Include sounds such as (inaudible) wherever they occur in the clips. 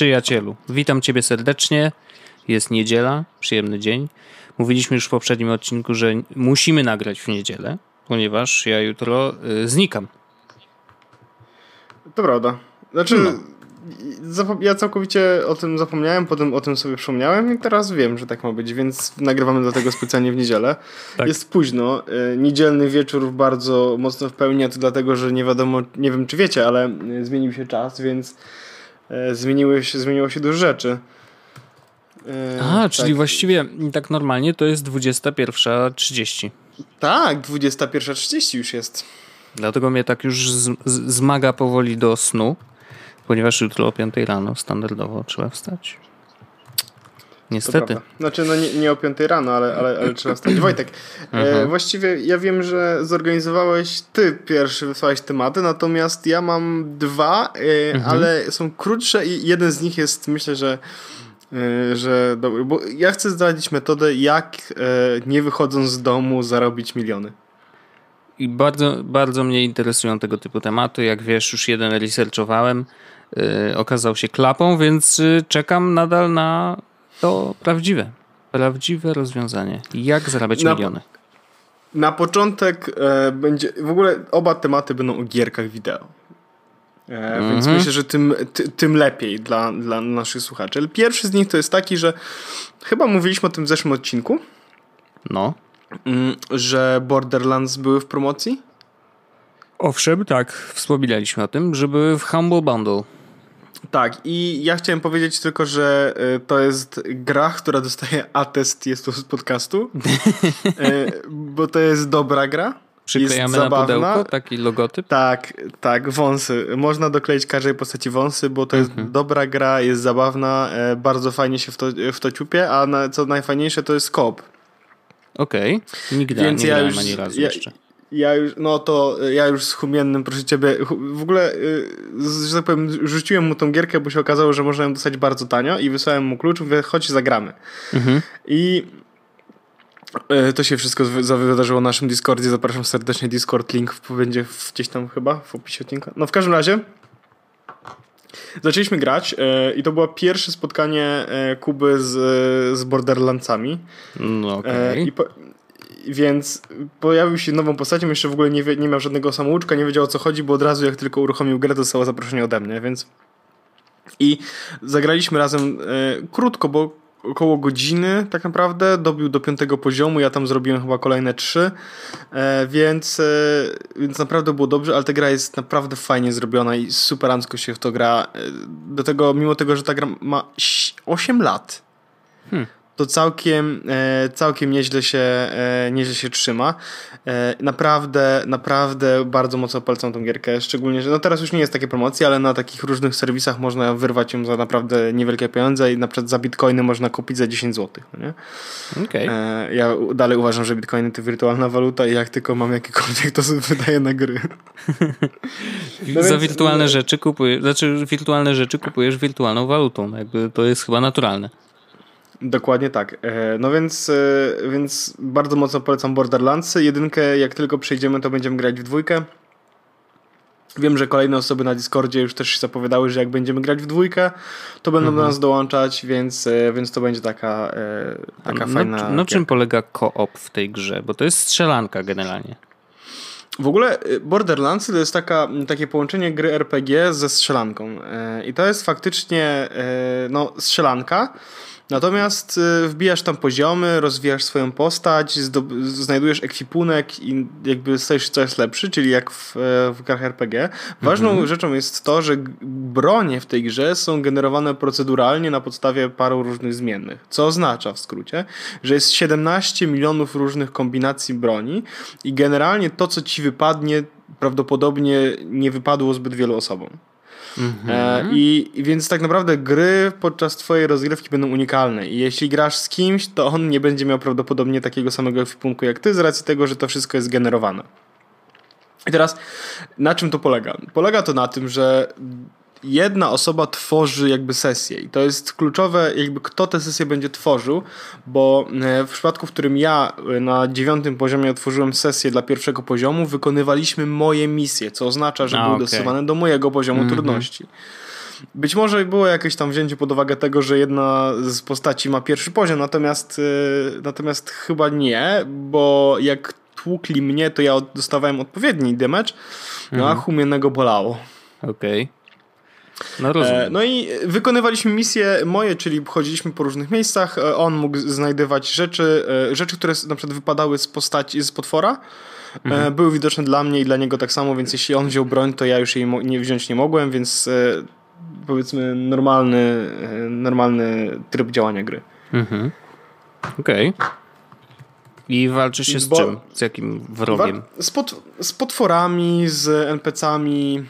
Przyjacielu, witam Ciebie serdecznie. Jest niedziela, przyjemny dzień. Mówiliśmy już w poprzednim odcinku, że musimy nagrać w niedzielę, ponieważ ja jutro y, znikam. To prawda. Znaczy, no. ja całkowicie o tym zapomniałem, potem o tym sobie przypomniałem i teraz wiem, że tak ma być, więc nagrywamy do tego specjalnie w niedzielę. Tak. Jest późno. Y, niedzielny wieczór bardzo mocno w pełni, a to dlatego, że nie wiadomo, nie wiem czy wiecie, ale y, zmienił się czas, więc zmieniły się, zmieniło się dużo rzeczy. Aha, tak. czyli właściwie tak normalnie to jest 21.30. Tak, 21.30 już jest. Dlatego mnie tak już z, z, zmaga powoli do snu, ponieważ jutro o 5 rano standardowo trzeba wstać. Niestety. Znaczy, no nie, nie o 5 rano, ale, ale, ale trzeba wstać. (clears throat) Wojtek, e, właściwie ja wiem, że zorganizowałeś ty pierwszy, wysłałeś tematy, natomiast ja mam dwa, e, mhm. ale są krótsze i jeden z nich jest, myślę, że e, że dobry, bo ja chcę zdradzić metodę, jak e, nie wychodząc z domu zarobić miliony. I bardzo, bardzo mnie interesują tego typu tematy. Jak wiesz, już jeden researchowałem, yy, okazał się klapą, więc czekam nadal na to prawdziwe. Prawdziwe rozwiązanie. Jak zarabiać na, miliony? Na początek e, będzie. W ogóle oba tematy będą o gierkach wideo. E, mm -hmm. Więc mhm. myślę, że tym, ty, tym lepiej dla, dla naszych słuchaczy. pierwszy z nich to jest taki, że chyba mówiliśmy o tym w zeszłym odcinku. No. Mm, że Borderlands były w promocji? Owszem, tak. Wspominaliśmy o tym, że były w Humble Bundle. Tak, i ja chciałem powiedzieć tylko, że y, to jest gra, która dostaje atest jest to z podcastu, (laughs) y, bo to jest dobra gra. Przyklejamy jest na pudełko taki logotyp? Tak, tak, wąsy. Można dokleić każdej postaci wąsy, bo to jest mhm. dobra gra, jest zabawna, e, bardzo fajnie się w to, w to ciupie, a na, co najfajniejsze to jest kop. Okej, okay. nigdy Więc nie ja już, ani razu ja, jeszcze. Ja już, no to ja już z Humiennym, proszę ciebie, w ogóle, y, że tak powiem, rzuciłem mu tą gierkę, bo się okazało, że można ją dostać bardzo tanio i wysłałem mu klucz, mówię, chodź zagramy. Mhm. I y, to się wszystko wydarzyło na naszym Discordzie. Zapraszam serdecznie. Discord link będzie gdzieś tam chyba w opisie odcinka. No w każdym razie Zaczęliśmy grać i to było pierwsze spotkanie Kuby z, z Borderlandsami. No, okay. i po, więc pojawił się nową postacią, jeszcze w ogóle nie, nie miał żadnego samouczka, nie wiedział o co chodzi, bo od razu jak tylko uruchomił grę, to zostało zaproszenie ode mnie, więc i zagraliśmy razem e, krótko, bo około godziny tak naprawdę, dobił do piątego poziomu, ja tam zrobiłem chyba kolejne trzy, e, więc, e, więc naprawdę było dobrze, ale ta gra jest naprawdę fajnie zrobiona i superancko się w to gra. Do tego, mimo tego, że ta gra ma 8 lat, hmm to całkiem, e, całkiem nieźle się, e, nieźle się trzyma. E, naprawdę, naprawdę bardzo mocno polecam tą gierkę, szczególnie, że no teraz już nie jest takie promocji, ale na takich różnych serwisach można wyrwać ją za naprawdę niewielkie pieniądze i na przykład za bitcoiny można kupić za 10 zł. No nie? Okay. Ja dalej uważam, że bitcoiny to wirtualna waluta i jak tylko mam jakiekolwiek, to sobie wydaję na gry. (laughs) No za więc, wirtualne rzeczy kupujesz, znaczy wirtualne rzeczy kupujesz wirtualną walutą. No jakby to jest chyba naturalne. Dokładnie tak. E, no więc, e, więc bardzo mocno polecam Borderlands. Jedynkę, jak tylko przejdziemy, to będziemy grać w dwójkę. Wiem, że kolejne osoby na Discordzie już też się zapowiadały, że jak będziemy grać w dwójkę, to będą mhm. do nas dołączać, więc, e, więc to będzie taka, taka no, fajna. Na, na czym polega koop w tej grze? Bo to jest strzelanka generalnie. W ogóle Borderlands to jest taka, takie połączenie gry RPG ze strzelanką. I to jest faktycznie no, strzelanka Natomiast y, wbijasz tam poziomy, rozwijasz swoją postać, znajdujesz ekwipunek i jakby stajesz się coraz lepszy, czyli jak w, e, w grach RPG. Ważną mhm. rzeczą jest to, że bronie w tej grze są generowane proceduralnie na podstawie paru różnych zmiennych. Co oznacza w skrócie, że jest 17 milionów różnych kombinacji broni i generalnie to, co ci wypadnie, prawdopodobnie nie wypadło zbyt wielu osobom. Mhm. E, i, I więc tak naprawdę gry podczas twojej rozgrywki będą unikalne i jeśli grasz z kimś, to on nie będzie miał prawdopodobnie takiego samego ekwipunku jak ty z racji tego, że to wszystko jest generowane. I teraz na czym to polega? Polega to na tym, że jedna osoba tworzy jakby sesję i to jest kluczowe jakby kto tę sesję będzie tworzył, bo e, w przypadku, w którym ja e, na dziewiątym poziomie otworzyłem sesję dla pierwszego poziomu, wykonywaliśmy moje misje, co oznacza, że A, były okay. dostosowane do mojego poziomu mm -hmm. trudności. Być może było jakieś tam wzięcie pod uwagę tego, że jedna z postaci ma pierwszy poziom, natomiast, yy, natomiast chyba nie, bo jak tłukli mnie, to ja dostawałem odpowiedni damage, no mhm. a humiennego bolało. Okej. Okay. No, rozumiem. E, no i wykonywaliśmy misje moje, czyli chodziliśmy po różnych miejscach. E, on mógł znajdywać rzeczy, e, rzeczy, które na przykład wypadały z postaci, z potwora. Mhm. Były widoczne dla mnie i dla niego tak samo, więc jeśli on wziął broń, to ja już jej nie wziąć nie mogłem, więc powiedzmy normalny, normalny tryb działania gry. Mhm. Okej. Okay. I walczy się z Bo, czym? Z jakim wrogiem? Z, pot, z potworami, z NPC-ami.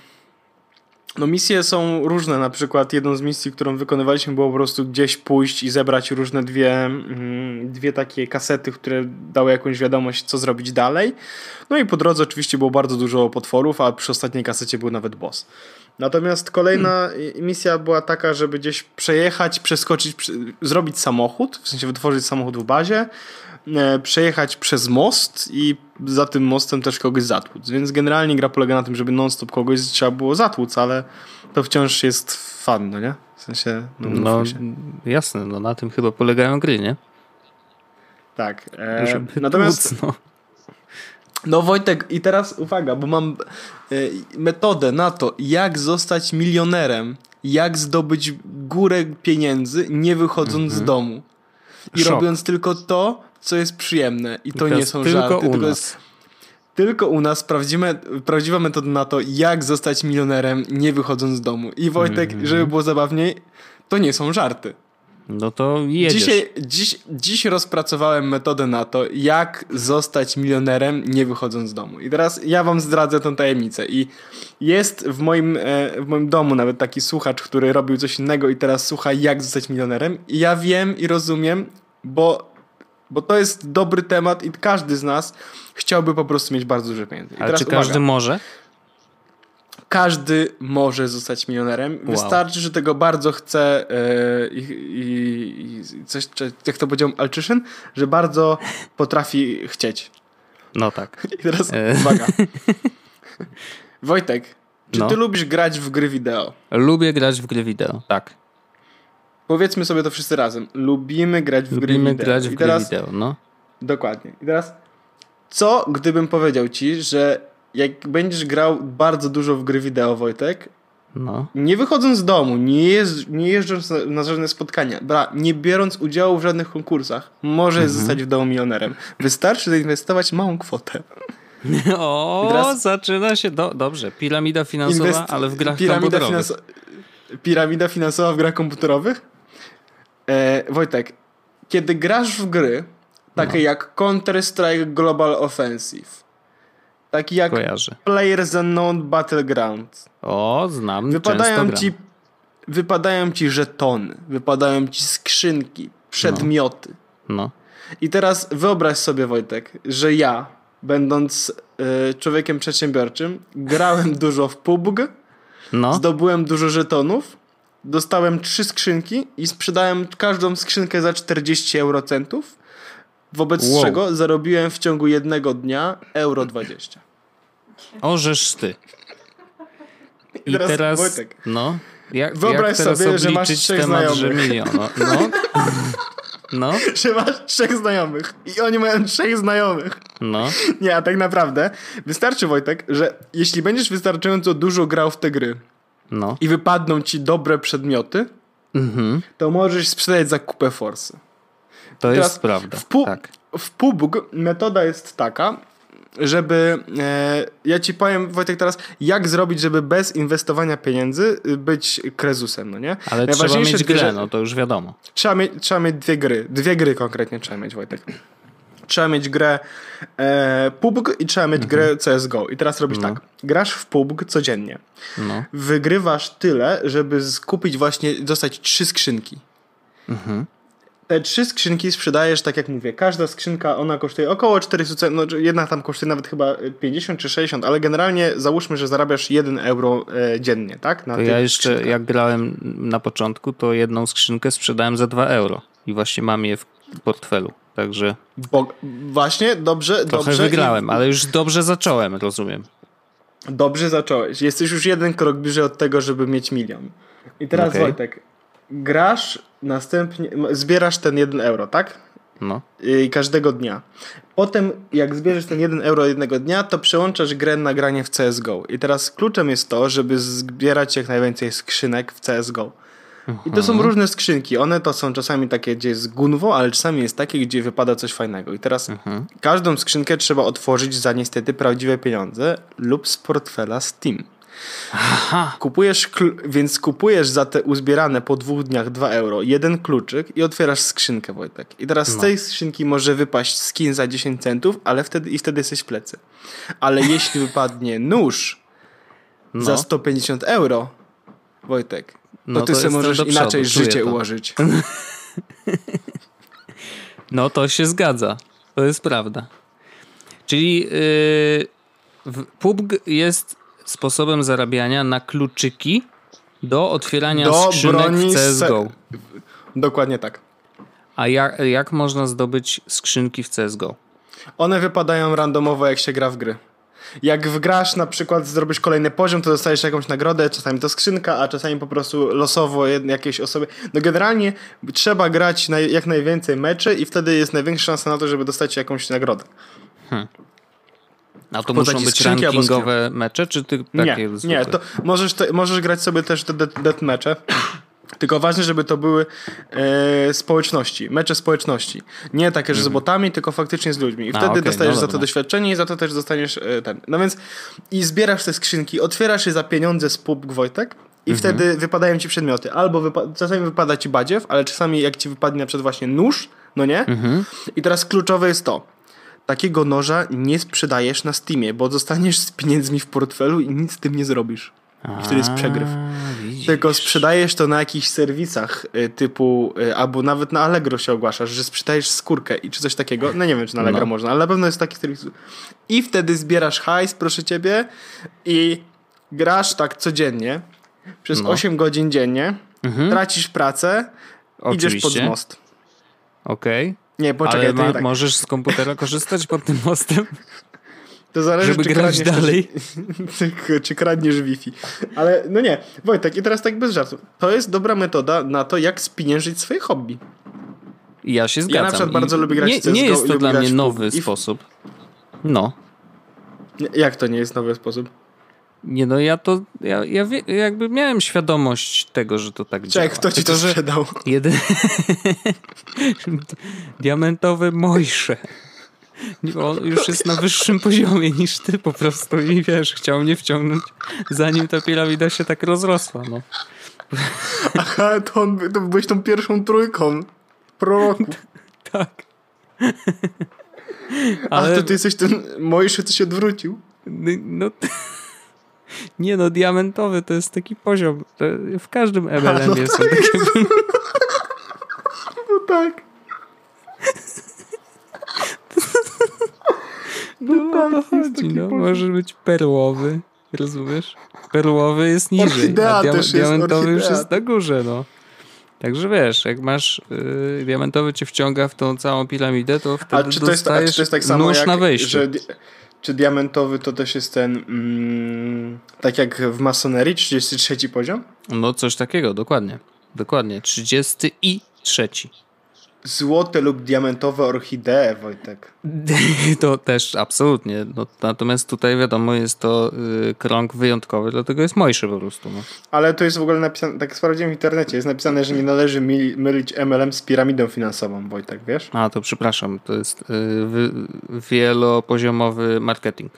No misje są różne, na przykład jedną z misji, którą wykonywaliśmy było po prostu gdzieś pójść i zebrać różne dwie, mm, dwie takie kasety, które dały jakąś wiadomość, co zrobić dalej. No i po drodze oczywiście było bardzo dużo potworów, a przy ostatniej kasecie był nawet boss. Natomiast kolejna hmm. misja była taka, żeby gdzieś przejechać, przeskoczyć, zrobić samochód, w sensie wytworzyć samochód w bazie, przejechać przez most i za tym mostem też kogoś zatłuc. Więc generalnie gra polega na tym, żeby non-stop kogoś trzeba było zatłuc, ale to wciąż jest fan, no nie? W sensie... No, no jasne, no na tym chyba polegają gry, nie? Tak. E, natomiast... No. No Wojtek, i teraz uwaga, bo mam e, metodę na to, jak zostać milionerem, jak zdobyć górę pieniędzy, nie wychodząc z mhm. domu. I Szok. robiąc tylko to, co jest przyjemne. I to, nie są tylko żarty. U tylko, nas. tylko u nas prawdziwe, prawdziwa metoda na to, jak zostać milionerem, nie wychodząc z domu. I Wojtek, mm -hmm. żeby było zabawniej, to nie są żarty. No to jedziesz. Dzisiaj, dziś, dziś rozpracowałem metodę na to, jak zostać milionerem, nie wychodząc z domu. I teraz ja wam zdradzę tę tajemnicę. I jest w moim, e, w moim domu nawet taki słuchacz, który robił coś innego i teraz słucha, jak zostać milionerem. I ja wiem i rozumiem, bo bo to jest dobry temat i każdy z nas chciałby po prostu mieć bardzo dużo pieniędzy. Ale czy każdy uwaga, może? Każdy może zostać milionerem. Wow. Wystarczy, że tego bardzo chce yy, i, i, coś, jak to powiedział Alczyszyn, że bardzo potrafi chcieć. No tak. (laughs) I teraz e. uwaga. (laughs) Wojtek, czy no. ty lubisz grać w gry wideo? Lubię grać w gry wideo, tak. Powiedzmy sobie to wszyscy razem. Lubimy grać w Lubimy gry. Lubimy grać w I teraz, gry wideo, no. Dokładnie. I teraz, co gdybym powiedział ci, że jak będziesz grał bardzo dużo w gry wideo, Wojtek, no. nie wychodząc z domu, nie, jeżdż, nie jeżdżąc na, na, żadne spotkania, bra, nie biorąc udziału w żadnych konkursach, możesz mhm. zostać w domu milionerem. Wystarczy zainwestować małą kwotę. (laughs) O, teraz... zaczyna się. Do, dobrze, piramida finansowa, Inwest... ale w grach piramida komputerowych. Finanso... Piramida finansowa w grach komputerowych? E, Wojtek, kiedy grasz w gry, takie no. jak Counter-Strike Global Offensive, takie jak Kojarzy. Players Unknown Battleground. O, znam. Wypadają ci, wypadają ci żetony, wypadają ci skrzynki, przedmioty. No. no. I teraz wyobraź sobie, Wojtek, że ja, będąc y, człowiekiem przedsiębiorczym, grałem (laughs) dużo w PUBG, no. zdobyłem dużo żetonów dostałem trzy skrzynki i sprzedałem każdą skrzynkę za 40 eurocentów, wobec wow. czego zarobiłem w ciągu jednego dnia euro 20. Ożesz ty. I teraz, teraz Wojtek, no, jak, wyobraź jak sobie, że masz trzech temat, znajomych. No, no. (laughs) No. Że masz trzech znajomych i oni mają trzech znajomych. No. Nie, a tak naprawdę wystarczy, Wojtek, że jeśli będziesz wystarczająco dużo grał w te gry, no. i wypadną ci dobre przedmioty, mhm. to możesz sprzedać za kupę forsy. To Teraz jest prawda. W, pu- tak. w PUBG metoda jest taka, żeby. E, ja ci powiem, Wojtek, teraz, jak zrobić, żeby bez inwestowania pieniędzy być krezusem, no nie? Ale trzeba mieć grę, no to już wiadomo. Trzeba mieć, trzeba mieć dwie gry. Dwie gry konkretnie trzeba mieć, Wojtek trzeba mieć grę e, PUBG i trzeba mieć mhm. grę CSGO. I teraz robisz no. tak. Grasz w PUBG codziennie. No. Wygrywasz tyle, żeby skupić właśnie, dostać trzy skrzynki. Mhm. Te trzy skrzynki sprzedajesz, tak jak mówię, każda skrzynka, ona kosztuje około 400, no jedna tam kosztuje nawet chyba 50 czy 60, ale generalnie załóżmy, że zarabiasz 1 euro e, dziennie, tak? Na to ja jeszcze, skrzynkach. jak grałem na początku, to jedną skrzynkę sprzedałem za 2 euro i właśnie mam je w portfelu. Także. Bo właśnie, dobrze, trochę dobrze. wygrałem, i... ale już dobrze zacząłem, rozumiem. Dobrze zacząłeś. Jesteś już jeden krok bliżej od tego, żeby mieć milion. I teraz okay. Wojtek, grasz, następnie zbierasz ten 1 euro, tak? No. I każdego dnia. Potem, jak zbierzesz ten 1 euro jednego dnia, to przełączasz grę na granie w CSGO. I teraz kluczem jest to, żeby zbierać jak najwięcej skrzynek w CSGO. I to są mhm. różne skrzynki. One to są czasami takie, gdzie jest gunwo, ale czasami jest takie, gdzie wypada coś fajnego. I teraz mhm. każdą skrzynkę trzeba otworzyć za niestety prawdziwe pieniądze lub z portfela Steam. Aha. Kupujesz, więc kupujesz za te uzbierane po dwóch dniach 2 euro jeden kluczyk i otwierasz skrzynkę, Wojtek. I teraz no. z tej skrzynki może wypaść skin za 10 centów, ale wtedy i wtedy jesteś w plecy. Ale jeśli (laughs) wypadnie nóż no. za 150 euro, Wojtek, no to ty sobie możesz inaczej życie to. ułożyć. (laughs) No to się zgadza. To jest prawda. Czyli yy, PUBG jest sposobem zarabiania na kluczyki do otwierania do skrzynek w CSGO. Dokładnie tak. A jak, jak można zdobyć skrzynki w CSGO? One wypadają randomowo, jak się gra w gry. Jak wgrasz na przykład, zrobisz kolejny poziom, to dostajesz jakąś nagrodę, czasami to skrzynka, a czasami po prostu losowo jakiejś osoby. No generalnie trzeba grać jak najwięcej meczy i wtedy jest największa szansa na to, żeby dostać jakąś nagrodę. Hmm. A to muszą być rankingowe mecze, czy ty takie Nie, nie to możesz, to, możesz grać sobie też te death mecze. Tylko ważne, żeby to były e, społeczności, mecze społeczności. Nie takie, że z mhm. botami, tylko faktycznie z ludźmi. I wtedy A, okay, dostajesz no za to doświadczenie i za to też dostaniesz e, ten. No więc i zbierasz te skrzynki, otwierasz je za pieniądze z PUBG Wojtek i mhm. wtedy wypadają ci przedmioty. Albo wypa czasami wypada ci badziew, ale czasami jak ci wypadnie na przykład właśnie nóż, no nie? Mhm. I teraz kluczowe jest to takiego noża nie sprzedajesz na Steamie, bo zostaniesz z pieniędzmi w portfelu i nic z tym nie zrobisz. I wtedy jest przegryw. Widzisz. Tylko sprzedajesz to na jakichś serwisach y, typu, y, albo nawet na Allegro się ogłaszasz, że sprzedajesz skórkę i czy coś takiego. No nie wiem, czy na Allegro no. można, ale na pewno jest taki serwis. I wtedy zbierasz hajs, proszę ciebie, i grasz tak codziennie, przez no. 8 godzin dziennie, mhm. tracisz pracę, Oczywiście. idziesz pod most. Okej. Okay. Nie, poczekaj. Ale ma, tak. możesz z komputera korzystać pod tym mostem? (laughs) To zależy, żeby czy grać dalej. (laughs) Czy, czy kradniesz Wi-Fi. Ale no nie, Wojtek, i teraz tak bez żartu. To jest dobra metoda na to, jak spieniężyć swoje hobby. Ja się zgadzam. Ja na przykład I bardzo lubię grać nie, nie jest to dla mnie nowy sposób. No. Jak to nie jest nowy sposób? Nie no, ja to, ja, ja wie, jakby miałem świadomość tego, że to tak Czek, działa. kto ci to sprzedał? Jeden... (laughs) Diamentowe Mojsze. On już jest na wyższym poziomie niż ty po prostu i wiesz, chciał mnie wciągnąć, zanim ta piramida się tak rozrosła, no. Aha, to, on, to byłeś tą pierwszą trójką proroku. tak. Ale... A to ty jesteś ten Mojszy, co się odwrócił? No... Nie no, diamentowy to jest taki poziom. w każdym MLM no jest tak. takie... (laughs) No tak. No, no tak, chodzi, no. Może być perłowy, rozumiesz? Perłowy jest niżej, orchidea a dia diamentowy już jest na górze, no. Także wiesz, jak masz yy, diamentowy cię wciąga w tą całą piramidę, to wtedy a czy to jest, a czy to jest tak samo nóż jak, na wejściu. Że, czy diamentowy to też jest ten, mm, tak jak w masonerii, 33 poziom? No coś takiego, dokładnie. Dokładnie, 30 i trzeci. Złote lub diamentowe orchidee, Wojtek. (laughs) To też absolutnie. No, natomiast tutaj wiadomo, jest to y, krąg wyjątkowy, dlatego jest mojszy po prostu. No. Ale to jest w ogóle napisane, tak sprawdziłem w internecie, jest napisane, że nie należy mylić MLM z piramidą finansową, Wojtek, wiesz? A, to przepraszam, to jest y, wy, wielopoziomowy marketing.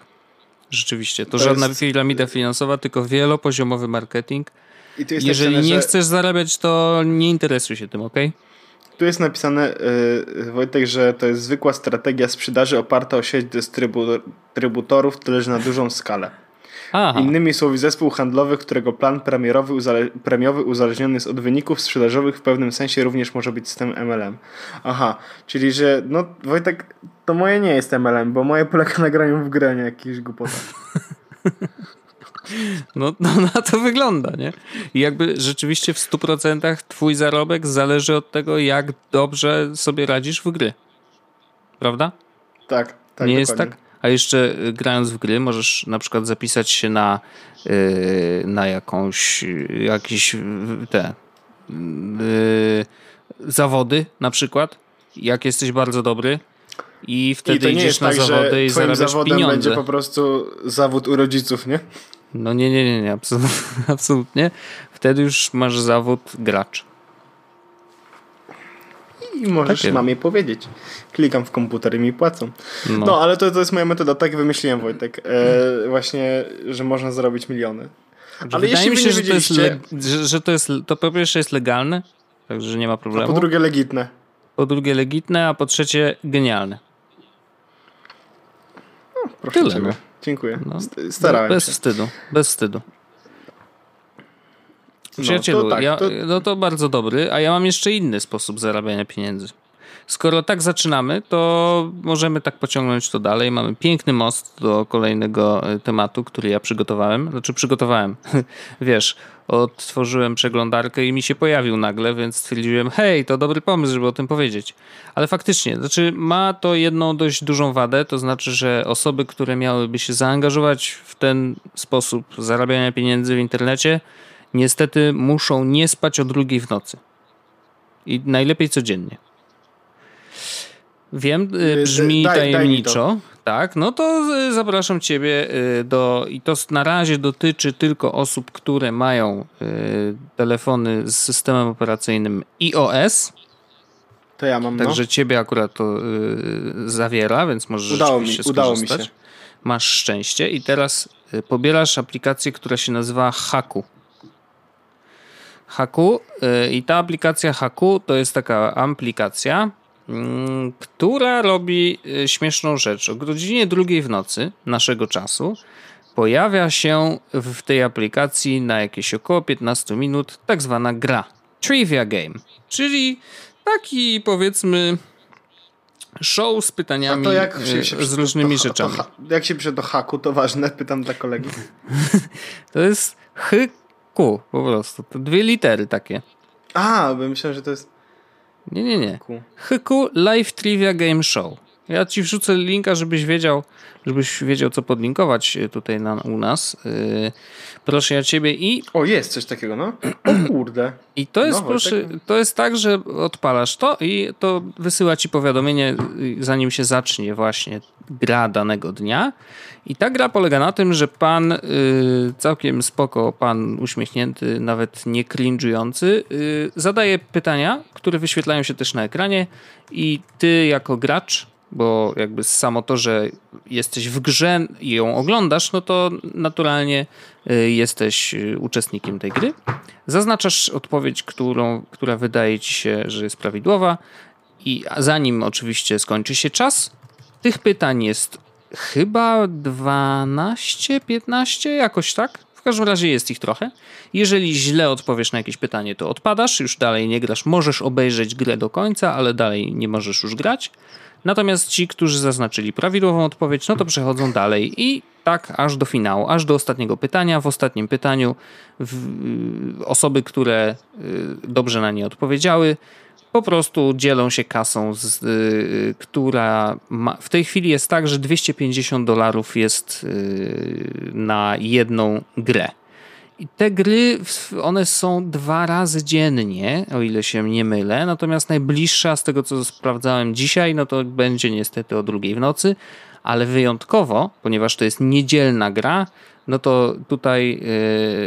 Rzeczywiście, to, to żadna jest... piramida finansowa, tylko wielopoziomowy marketing. Jeżeli nie że... chcesz zarabiać, to nie interesuj się tym, ok? Tu jest napisane, yy, Wojtek, że to jest zwykła strategia sprzedaży oparta o sieć dystrybutorów, to leży na dużą skalę. Aha. Innymi słowy, zespół handlowy, którego plan premierowy, uzale premiowy uzależniony jest od wyników sprzedażowych, w pewnym sensie również może być system MLM. Aha, czyli że, no Wojtek, to moje nie jest MLM, bo moje polega na graniu w grę, jakiś głupota. (laughs) No, no na to wygląda, nie? I jakby rzeczywiście w 100% twój zarobek zależy od tego, jak dobrze sobie radzisz w gry. Prawda? Tak, tak. Nie dokładnie. jest tak? a jeszcze y, grając w gry możesz na przykład zapisać się na, y, na jakąś, jakieś te zawody na przykład, jak jesteś bardzo dobry i wtedy I idziesz na tak, zawody i zarabiasz zawodem pieniądze. będzie po prostu zawód u rodziców, nie? No nie, nie, nie, nie absolutnie, (laughs) absolutnie. Wtedy już masz zawód gracz. I możesz tak mamie powiedzieć. Klikam w komputer i mi płacą. No, no ale to, to jest moja metoda. Tak wymyśliłem, Wojtek. E, właśnie, że można zarobić miliony. Ale Wydaje mi się, że to, jest że, że to jest, to po pierwsze jest legalne, także nie ma problemu. A po drugie legitne. Po drugie legitne, a po trzecie genialne. No, proszę Tyle, ciebie. Dziękuję. No, Starałem bez się. Bez wstydu, bez wstydu. Przyjacielu, no to, tak, ja, to... no to bardzo dobry, a ja mam jeszcze inny sposób zarabiania pieniędzy. Skoro tak zaczynamy, to możemy tak pociągnąć to dalej. Mamy piękny most do kolejnego e, tematu, który ja przygotowałem. Znaczy przygotowałem. (laughs) Wiesz, odtworzyłem przeglądarkę i mi się pojawił nagle, więc stwierdziłem, hej, to dobry pomysł, żeby o tym powiedzieć. Ale faktycznie, znaczy ma to jedną dość dużą wadę, to znaczy, że osoby, które miałyby się zaangażować w ten sposób zarabiania pieniędzy w internecie, niestety muszą nie spać o drugiej w nocy. I najlepiej codziennie. Wiem, y, brzmi daj, tajemniczo. Daj tak, no to y, zapraszam Ciebie y, do. I to na razie dotyczy tylko osób, które mają telefony z systemem operacyjnym iOS. To ja mam. No. Także no. Ciebie akurat to zawiera, więc możesz udało mi, udało mi się. Masz szczęście i teraz pobierasz aplikację, która się nazywa Haku. Haku i ta aplikacja Haku to jest taka aplikacja, która robi y, śmieszną rzecz. O godzinie drugiej w nocy naszego czasu pojawia się w tej aplikacji na jakieś około 15 minut tak zwana gra. Trivia Game, czyli taki powiedzmy show z pytaniami y, z różnymi to, rzeczami. To, jak się pisze do haku, to ważne, (laughs) pytam dla kolegi. to jest HQ po prostu. To dwie litery takie. A, bo myślałem, że to jest nie, nie, nie. Hyku Live Trivia Game Show. Ja ci wrzucę linka, żebyś wiedział, żebyś wiedział, co podlinkować e, tutaj na, u nas. Yy, proszę ja ciebie i... O, jest coś takiego, no. O (clears throat) kurde. I to jest, no, proszę, tak... to jest tak, że odpalasz to i to wysyła ci powiadomienie, y, zanim się zacznie właśnie gra danego dnia. I ta gra polega na tym, że pan yy, całkiem spoko, pan uśmiechnięty, nawet nie cringe'ujący, yy, zadaje pytania, które wyświetlają się też na ekranie i ty jako gracz bo jakby samo to, że jesteś w grze i ją oglądasz, no to naturalnie y, jesteś y, uczestnikiem tej gry. Zaznaczasz odpowiedź, którą, która wydaje ci się, że jest prawidłowa i zanim oczywiście skończy się czas, tych pytań jest chyba 12, 15, jakoś tak. W każdym razie jest ich trochę. Jeżeli źle odpowiesz na jakieś pytanie, to odpadasz, już dalej nie grasz. Możesz obejrzeć grę do końca, ale dalej nie możesz już grać. Natomiast ci, którzy zaznaczyli prawidłową odpowiedź, no to przechodzą dalej i tak aż do finału, aż do ostatniego pytania. W ostatnim pytaniu w, y, osoby, które y, dobrze na nie odpowiedziały, po prostu dzielą się kasą, z, y, która ma, w tej chwili jest tak, że 250 dolarów jest y, na jedną grę. I te gry, one są dwa razy dziennie, o ile się nie mylę. Natomiast najbliższa z tego, co sprawdzałem dzisiaj, no to będzie niestety o drugiej w nocy, ale wyjątkowo, ponieważ to jest niedzielna gra, no to tutaj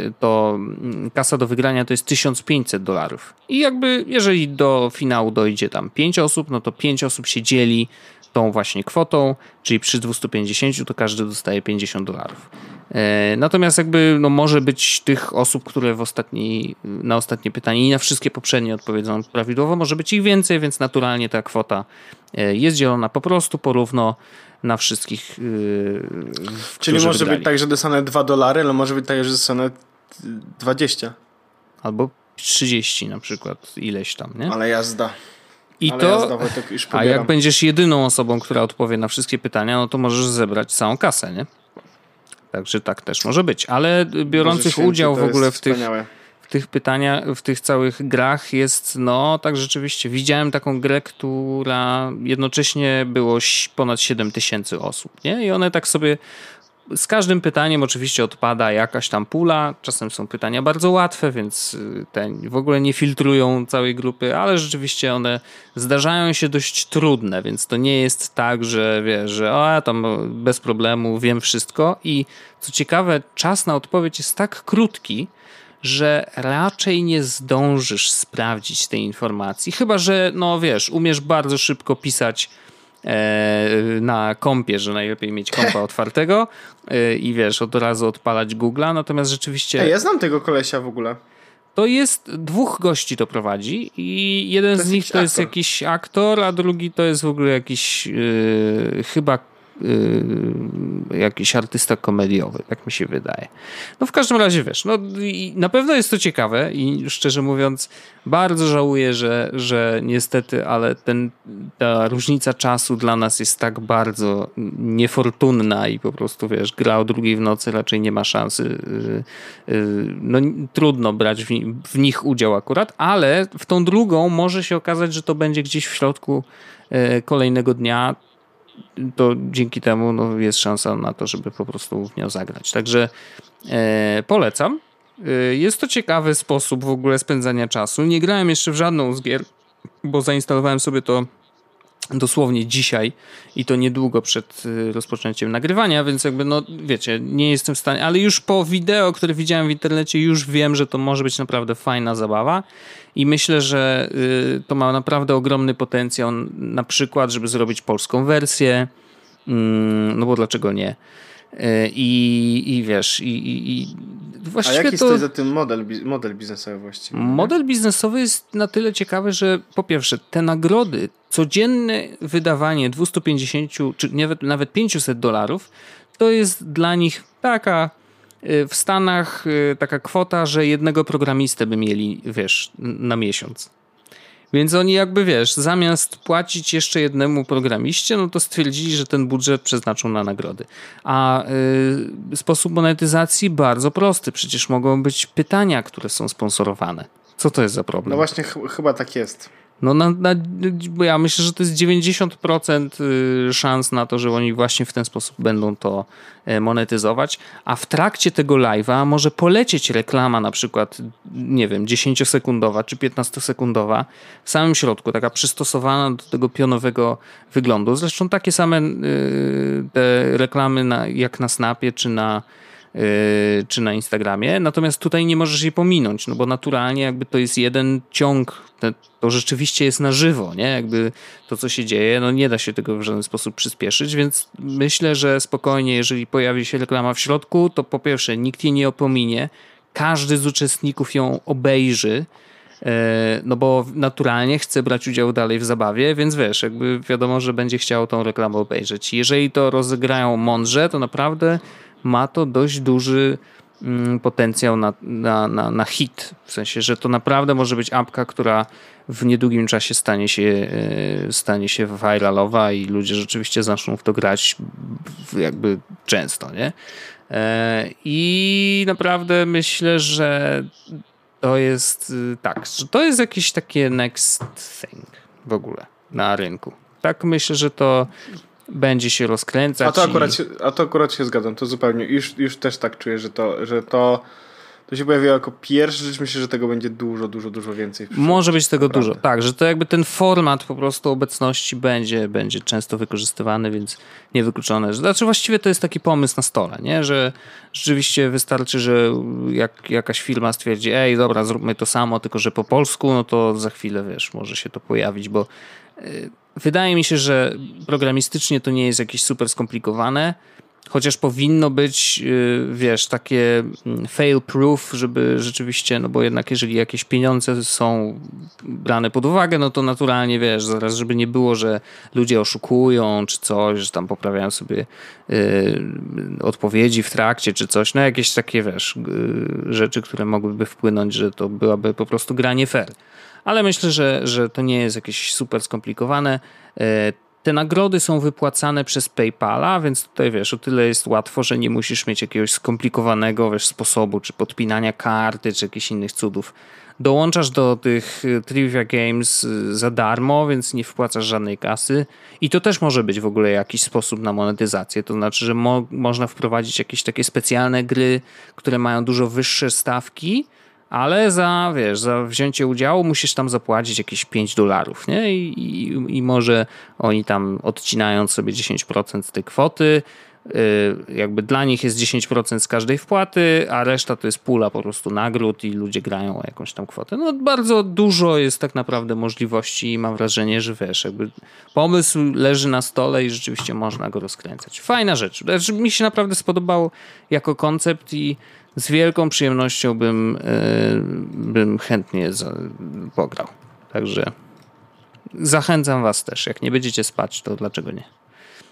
y, to mm, kasa do wygrania to jest 1500 dolarów. I jakby jeżeli do finału dojdzie tam 5 osób, no to 5 osób się dzieli tą właśnie kwotą, czyli przy 250 to każdy dostaje 50 dolarów. E, natomiast jakby no może być tych osób, które w ostatni, na ostatnie pytanie i na wszystkie poprzednie odpowiedzą prawidłowo, może być ich więcej, więc naturalnie ta kwota e, jest dzielona po prostu porówno na wszystkich. Yy, Czyli może wygrali. być tak, że dostanę 2 dolary, ale może być tak, że dostanę 20. Albo 30 na przykład, ileś tam, nie? Ale jazda. I Ale to, jazda, a jak będziesz jedyną osobą, która odpowie na wszystkie pytania, no to możesz zebrać całą kasę, nie? Także tak też może być. Ale biorących udział w ogóle w tych, w tych pytaniach, w tych całych grach jest, no tak rzeczywiście, widziałem taką grę, która jednocześnie było ponad 7 tysięcy osób, nie? I one tak sobie z każdym pytaniem oczywiście odpada jakaś tam pula. Czasem są pytania bardzo łatwe, więc y, te w ogóle nie filtrują całej grupy, ale rzeczywiście one zdarzają się dość trudne, więc to nie jest tak, że wiesz, że o, tam bez problemu wiem wszystko. I co ciekawe, czas na odpowiedź jest tak krótki, że raczej nie zdążysz sprawdzić tej informacji. Chyba, że no wiesz, umiesz bardzo szybko pisać na kompie, że najlepiej mieć kompa (laughs) otwartego e, i wiesz, od razu odpalać Google'a, natomiast rzeczywiście... Ej, ja znam tego kolesia w ogóle. To jest, dwóch gości to prowadzi i jeden z nich to jest aktor. jakiś aktor, a drugi to jest w ogóle jakiś yy, chyba yy, jakiś artysta komediowy, tak mi się wydaje. No w każdym razie wiesz, no na pewno jest to ciekawe i szczerze mówiąc bardzo żałuję, że, że niestety, ale ten, ta różnica czasu dla nas jest tak bardzo niefortunna i po prostu wiesz, gra o drugiej w nocy raczej nie ma szansy. Yy, yy, no trudno brać w, w nich udział akurat, ale w tą drugą może się okazać, że to będzie gdzieś w środku yy, kolejnego dnia to dzięki temu no, jest szansa na to, żeby po prostu w nią zagrać. Także e, polecam. E, jest to ciekawy sposób w ogóle spędzania czasu. Nie grałem jeszcze w żadną z gier, bo zainstalowałem sobie to dosłownie dzisiaj i to niedługo przed y, rozpoczęciem nagrywania, więc jakby no wiecie, nie jestem w stanie, ale już po wideo, które widziałem w internecie, już wiem, że to może być naprawdę fajna zabawa i myślę, że y, to ma naprawdę ogromny potencjał na przykład, żeby zrobić polską wersję, mm, no bo dlaczego nie? Y, I, i wiesz, i, i, i właściwie A jaki to... stoi za tym model, model biznesowy właściwie? Model biznesowy jest na tyle ciekawy, że po pierwsze, te nagrody, codzienne wydawanie 250 czy nawet, nawet 500 dolarów, to jest dla nich taka y, w Stanach y, taka kwota, że jednego programistę by mieli, wiesz, na miesiąc. Więc oni jakby, wiesz, zamiast płacić jeszcze jednemu programiście, no to stwierdzili, że ten budżet przeznaczą na nagrody. A y, sposób monetyzacji bardzo prosty. Przecież mogą być pytania, które są sponsorowane. Co to jest za problem? No właśnie, ch chyba tak jest. No na, na, ja myślę, że to jest 90% y, szans na to, że oni właśnie w ten sposób będą to e, monetyzować, a w trakcie tego live'a może polecieć reklama na przykład, nie wiem, 10-sekundowa czy 15-sekundowa w samym środku, taka przystosowana do tego pionowego wyglądu. Zresztą takie same y, te reklamy na, jak na Snapie czy na czy na Instagramie. Natomiast tutaj nie możesz jej pominąć, no bo naturalnie jakby to jest jeden ciąg, to rzeczywiście jest na żywo, nie? Jakby to, co się dzieje, no nie da się tego w żaden sposób przyspieszyć, więc myślę, że spokojnie, jeżeli pojawi się reklama w środku, to po pierwsze nikt jej nie opominie, każdy z uczestników ją obejrzy, yy, no bo naturalnie chce brać udział dalej w zabawie, więc wiesz, jakby wiadomo, że będzie chciał tą reklamę obejrzeć. Jeżeli to rozegrają mądrze, to naprawdę ma to dość duży mm, potencjał na, na, na, na hit. W sensie, że to naprawdę może być apka, która w niedługim czasie stanie się, e, stanie się viralowa i ludzie rzeczywiście zaczną w to grać jakby często, nie? E, I naprawdę myślę, że to jest y, tak, że to jest jakieś takie next thing w ogóle na rynku. Tak myślę, że to będzie się rozkręcać. A to akurat, i... się, a to akurat się zgadzam, to zupełnie, już, już też tak czuję, że to, że to, to się pojawiło jako pierwsza rzecz, myślę, że tego będzie dużo, dużo, dużo więcej. Może być tego naprawdę. dużo, tak, że to jakby ten format po prostu obecności będzie, będzie często wykorzystywany, więc niewykluczone. Znaczy właściwie to jest taki pomysł na stole, nie? że rzeczywiście wystarczy, że jak jakaś firma stwierdzi, ej dobra, zróbmy to samo, tylko że po polsku, no to za chwilę, wiesz, może się to pojawić, bo Wydaje mi się, że programistycznie to nie jest jakieś super skomplikowane, chociaż powinno być, y, wiesz, takie mm, fail proof, żeby rzeczywiście, no bo jednak jeżeli jakieś pieniądze są brane pod uwagę, no to naturalnie, wiesz, zaraz, żeby nie było, że ludzie oszukują czy coś, że tam poprawiają sobie y, odpowiedzi w trakcie czy coś, no jakieś takie, wiesz, y, rzeczy, które mogłyby wpłynąć, że to byłaby po prostu granie fair ale myślę, że, że to nie jest jakieś super skomplikowane. E, te nagrody są wypłacane przez PayPala, więc tutaj wiesz, o tyle jest łatwo, że nie musisz mieć jakiegoś skomplikowanego wiesz, sposobu, czy podpinania karty, czy jakichś innych cudów. Dołączasz do tych y, Trivia Games y, za darmo, więc nie wpłacasz żadnej kasy. I to też może być w ogóle jakiś sposób na monetyzację. To znaczy, że mo można wprowadzić jakieś takie specjalne gry, które mają dużo wyższe stawki, ale za, wiesz, za wzięcie udziału musisz tam zapłacić jakieś 5 dolarów, nie? I, i, I może oni tam odcinają sobie 10% z tej kwoty, Y, jakby dla nich jest 10% z każdej wpłaty, a reszta to jest pula po prostu nagród i ludzie grają o jakąś tam kwotę. No bardzo dużo jest tak naprawdę możliwości i mam wrażenie, że wiesz, jakby pomysł leży na stole i rzeczywiście można go rozkręcać. Fajna rzecz. Znaczy, mi się naprawdę spodobało jako koncept i z wielką przyjemnością bym, yy, bym chętnie pograł. Także zachęcam was też. Jak nie będziecie spać, to dlaczego nie?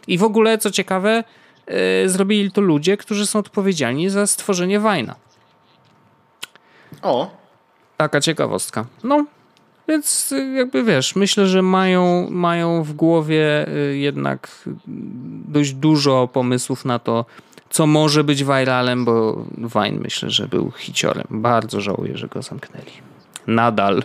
I w ogóle, co ciekawe, E, zrobili to ludzie, którzy są odpowiedzialni za stworzenie Wajna. O. Taka ciekawostka. No, więc y, jakby wiesz, myślę, że mają, mają w głowie jednak dość dużo pomysłów na to, co może być viralem, bo Wine myślę, że był hiciorem. Bardzo żałuję, że go zamknęli. Nadal.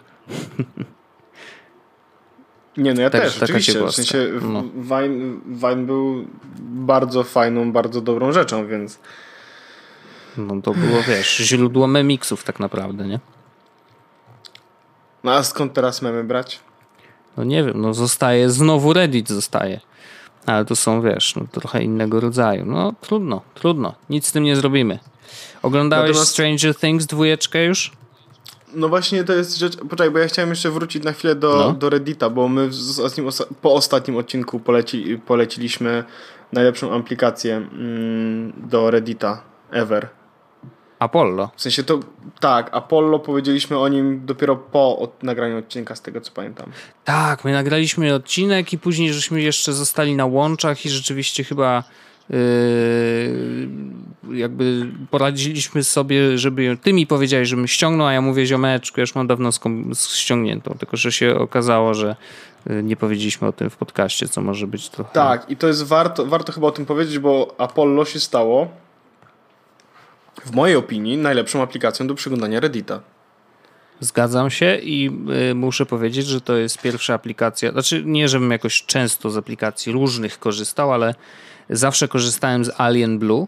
Nie, no ja tak, też, oczywiście. W sensie no. Vine, Vine był bardzo fajną, bardzo dobrą rzeczą, więc... No to było, wiesz, źródło memiksów tak naprawdę, nie? No a skąd teraz memy brać? No nie wiem, no zostaje, znowu Reddit zostaje. Ale to są, wiesz, no, trochę innego rodzaju. No trudno, trudno. Nic z tym nie zrobimy. Oglądałeś Natomiast... Stranger Things dwójeczkę już? No właśnie to jest rzecz. Poczekaj, bo ja chciałem jeszcze wrócić na chwilę do, no. do Reddita, bo my po ostatnim odcinku poleci, poleciliśmy najlepszą aplikację mm, do Reddita ever. Apollo. W sensie to tak, Apollo powiedzieliśmy o nim dopiero po od, nagraniu odcinka, z tego co pamiętam. Tak, my nagraliśmy odcinek i później żeśmy jeszcze zostali na łączach i rzeczywiście chyba Yy, jakby poradziliśmy sobie, żeby ty mi powiedziałeś, żebym ściągnął, a ja mówię ziomeczku, ja już mam dawno ściągniętą, tylko że się okazało, że yy, nie powiedzieliśmy o tym w podcaście, co może być trochę... Tak, i to jest warto, warto chyba o tym powiedzieć, bo Apollo się stało w mojej opinii najlepszą aplikacją do przeglądania Reddita. Zgadzam się i y, muszę powiedzieć, że to jest pierwsza aplikacja. Znaczy, nie żebym jakoś często z aplikacji różnych korzystał, ale Zawsze korzystałem z Alien Blue,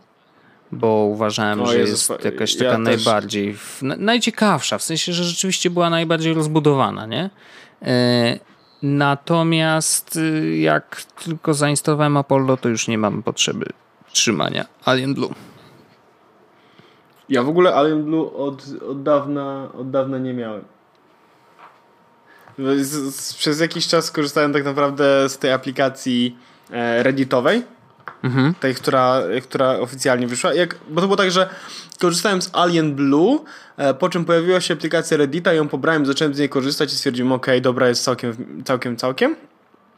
bo uważałem, że jest jakaś taka ja najbardziej, w, najciekawsza, w sensie, że rzeczywiście była najbardziej rozbudowana, nie? E, natomiast y, jak tylko zainstalowałem Apollo, to już nie mam potrzeby trzymania Alien Blue. Ja w ogóle Alien Blue od, od, dawna, od dawna nie miałem. Z, z, przez jakiś czas korzystałem tak naprawdę z tej aplikacji e, redditowej Mhm. Tej, która, która oficjalnie wyszła. Jak, bo to było tak, że korzystałem z Alien Blue, e, po czym pojawiła się aplikacja Reddita, ją pobrałem, zacząłem z niej korzystać i stwierdziłem, ok, dobra, jest całkiem, całkiem, całkiem.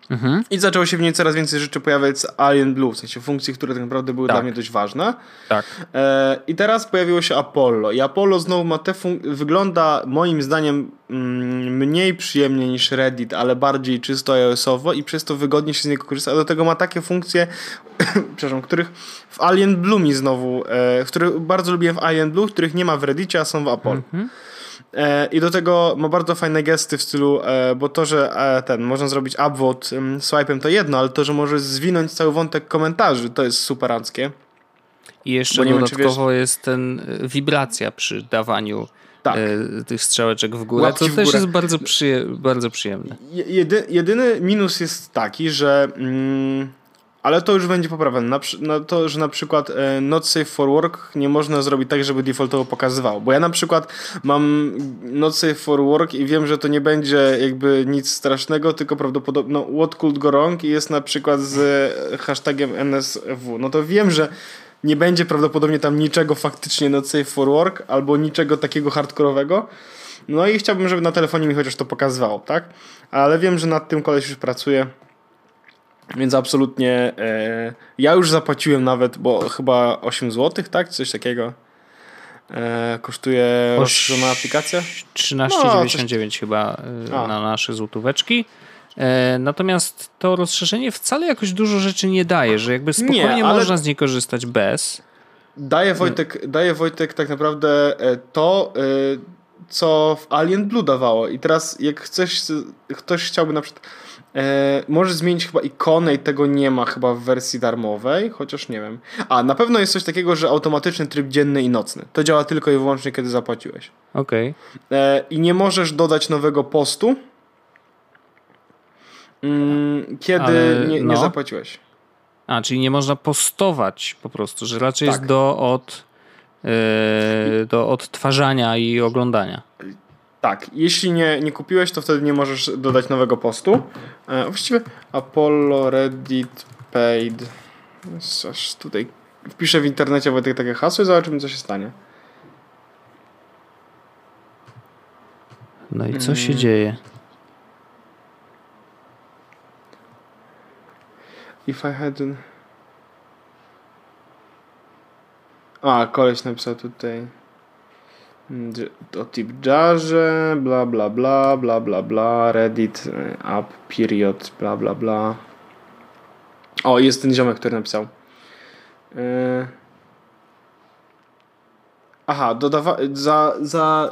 Mhm. I zaczęło się w niej coraz więcej rzeczy pojawiać z Alien Blue, w sensie funkcji, które tak naprawdę były tak. dla mnie dość ważne. Tak. E, I teraz pojawiło się Apollo. I Apollo znowu ma te wygląda moim zdaniem mm, mniej przyjemnie niż Reddit, ale bardziej czysto iOS-owo i przez to wygodnie się z niego korzysta. A do tego ma takie funkcje, (coughs) przepraszam, których w Alien Blue mi znowu, e, których bardzo lubię w Alien Blue, których nie ma w Reddicie, a są w Apollo. Mhm. E, I do tego ma bardzo fajne gesty w stylu, e, bo to, że e, ten można zrobić upvote swipe'em to jedno, ale to, że możesz zwinąć cały wątek komentarzy, to jest superanckie. I jeszcze dodatkowo wiesz... jest ten wibracja przy dawaniu tak. tych strzałeczek w górę, Łapki to też jest bardzo, przyje bardzo przyjemne. Jedy, jedyny minus jest taki, że mm, ale to już będzie poprawione. Na, na to, że na przykład e, not safe for work nie można zrobić tak, żeby defaultowo pokazywało. Bo ja na przykład mam not safe for work i wiem, że to nie będzie jakby nic strasznego, tylko prawdopodobnie no, what could go wrong i jest na przykład z hashtagiem NSW. No to wiem, że nie będzie prawdopodobnie tam niczego faktycznie not safe for work albo niczego takiego hardkorowego. No i chciałbym, żeby na telefonie mi chociaż to pokazywało, tak? Ale wiem, że nad tym koleś już pracuje. Więc absolutnie e, ja już zapłaciłem nawet, bo chyba 8 zł, tak? Coś takiego. E, kosztuje rozszerzona aplikacja? 13,99 no, chyba e, A. na nasze złotóweczki. E, natomiast to rozszerzenie wcale jakoś dużo rzeczy nie daje, że jakby spokojnie nie, można z niej korzystać bez. Daje Wojtek, daje Wojtek tak naprawdę e, to, e, co w Alien Blue dawało. I teraz jak chcesz, ktoś chciałby na przykład E, możesz zmienić chyba ikonę i tego nie ma chyba w wersji darmowej, chociaż nie wiem. A, na pewno jest coś takiego, że automatyczny tryb dzienny i nocny. To działa tylko i wyłącznie, kiedy zapłaciłeś. Okej. Okay. E, I nie możesz dodać nowego postu, mm, kiedy Ale, nie, nie no. zapłaciłeś. A, czyli nie można postować po prostu, że raczej tak. jest do, od, yy, do odtwarzania i oglądania. Tak, jeśli nie, nie kupiłeś, to wtedy nie możesz dodać nowego postu. E, właściwie Apollo Reddit paid. Aż tutaj wpiszę w internecie Wojtek takie hasło i zobaczymy, co się stanie. No i co się mm. dzieje? If I had... A, koleś napisał tutaj o tip jarze, bla bla bla, bla bla bla, reddit, up, period, bla bla bla. O, jest ten ziomek, który napisał. Yy... Aha, dodawa za, za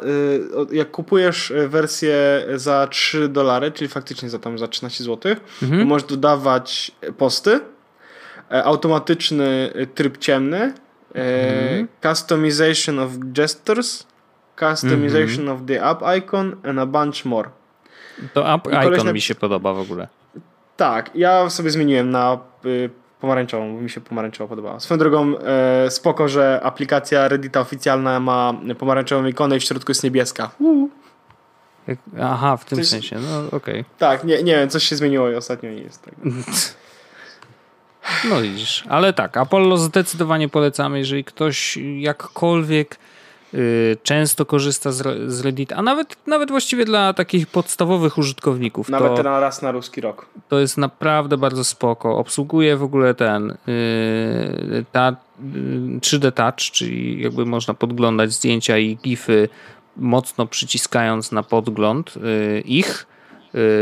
yy, jak kupujesz wersję za 3 dolary, czyli faktycznie za tam za 13 zł, mhm. możesz dodawać posty, e, automatyczny tryb ciemny, e, mhm. customization of gestures, customization mm -hmm. of the app icon and a bunch more. To app icon mi się podoba w ogóle. Tak, ja sobie zmieniłem na y, pomarańczową, bo mi się pomarańczowo podobała. Swoją drogą e, spoko, że aplikacja Reddita oficjalna ma pomarańczową ikonę i w środku jest niebieska. Aha, w tym coś, sensie, no okej. Okay. Tak, nie, nie wiem, coś się zmieniło i ostatnio nie jest tak. No widzisz, ale tak, Apollo zdecydowanie polecamy, jeżeli ktoś jakkolwiek często korzysta z, z Reddit, a nawet, nawet właściwie dla takich podstawowych użytkowników. Nawet to, raz na ruski rok. To jest naprawdę bardzo spoko. Obsługuje w ogóle ten yy, ta, 3D y, Touch, czyli jakby można podglądać zdjęcia i gify mocno przyciskając na podgląd yy, ich Y,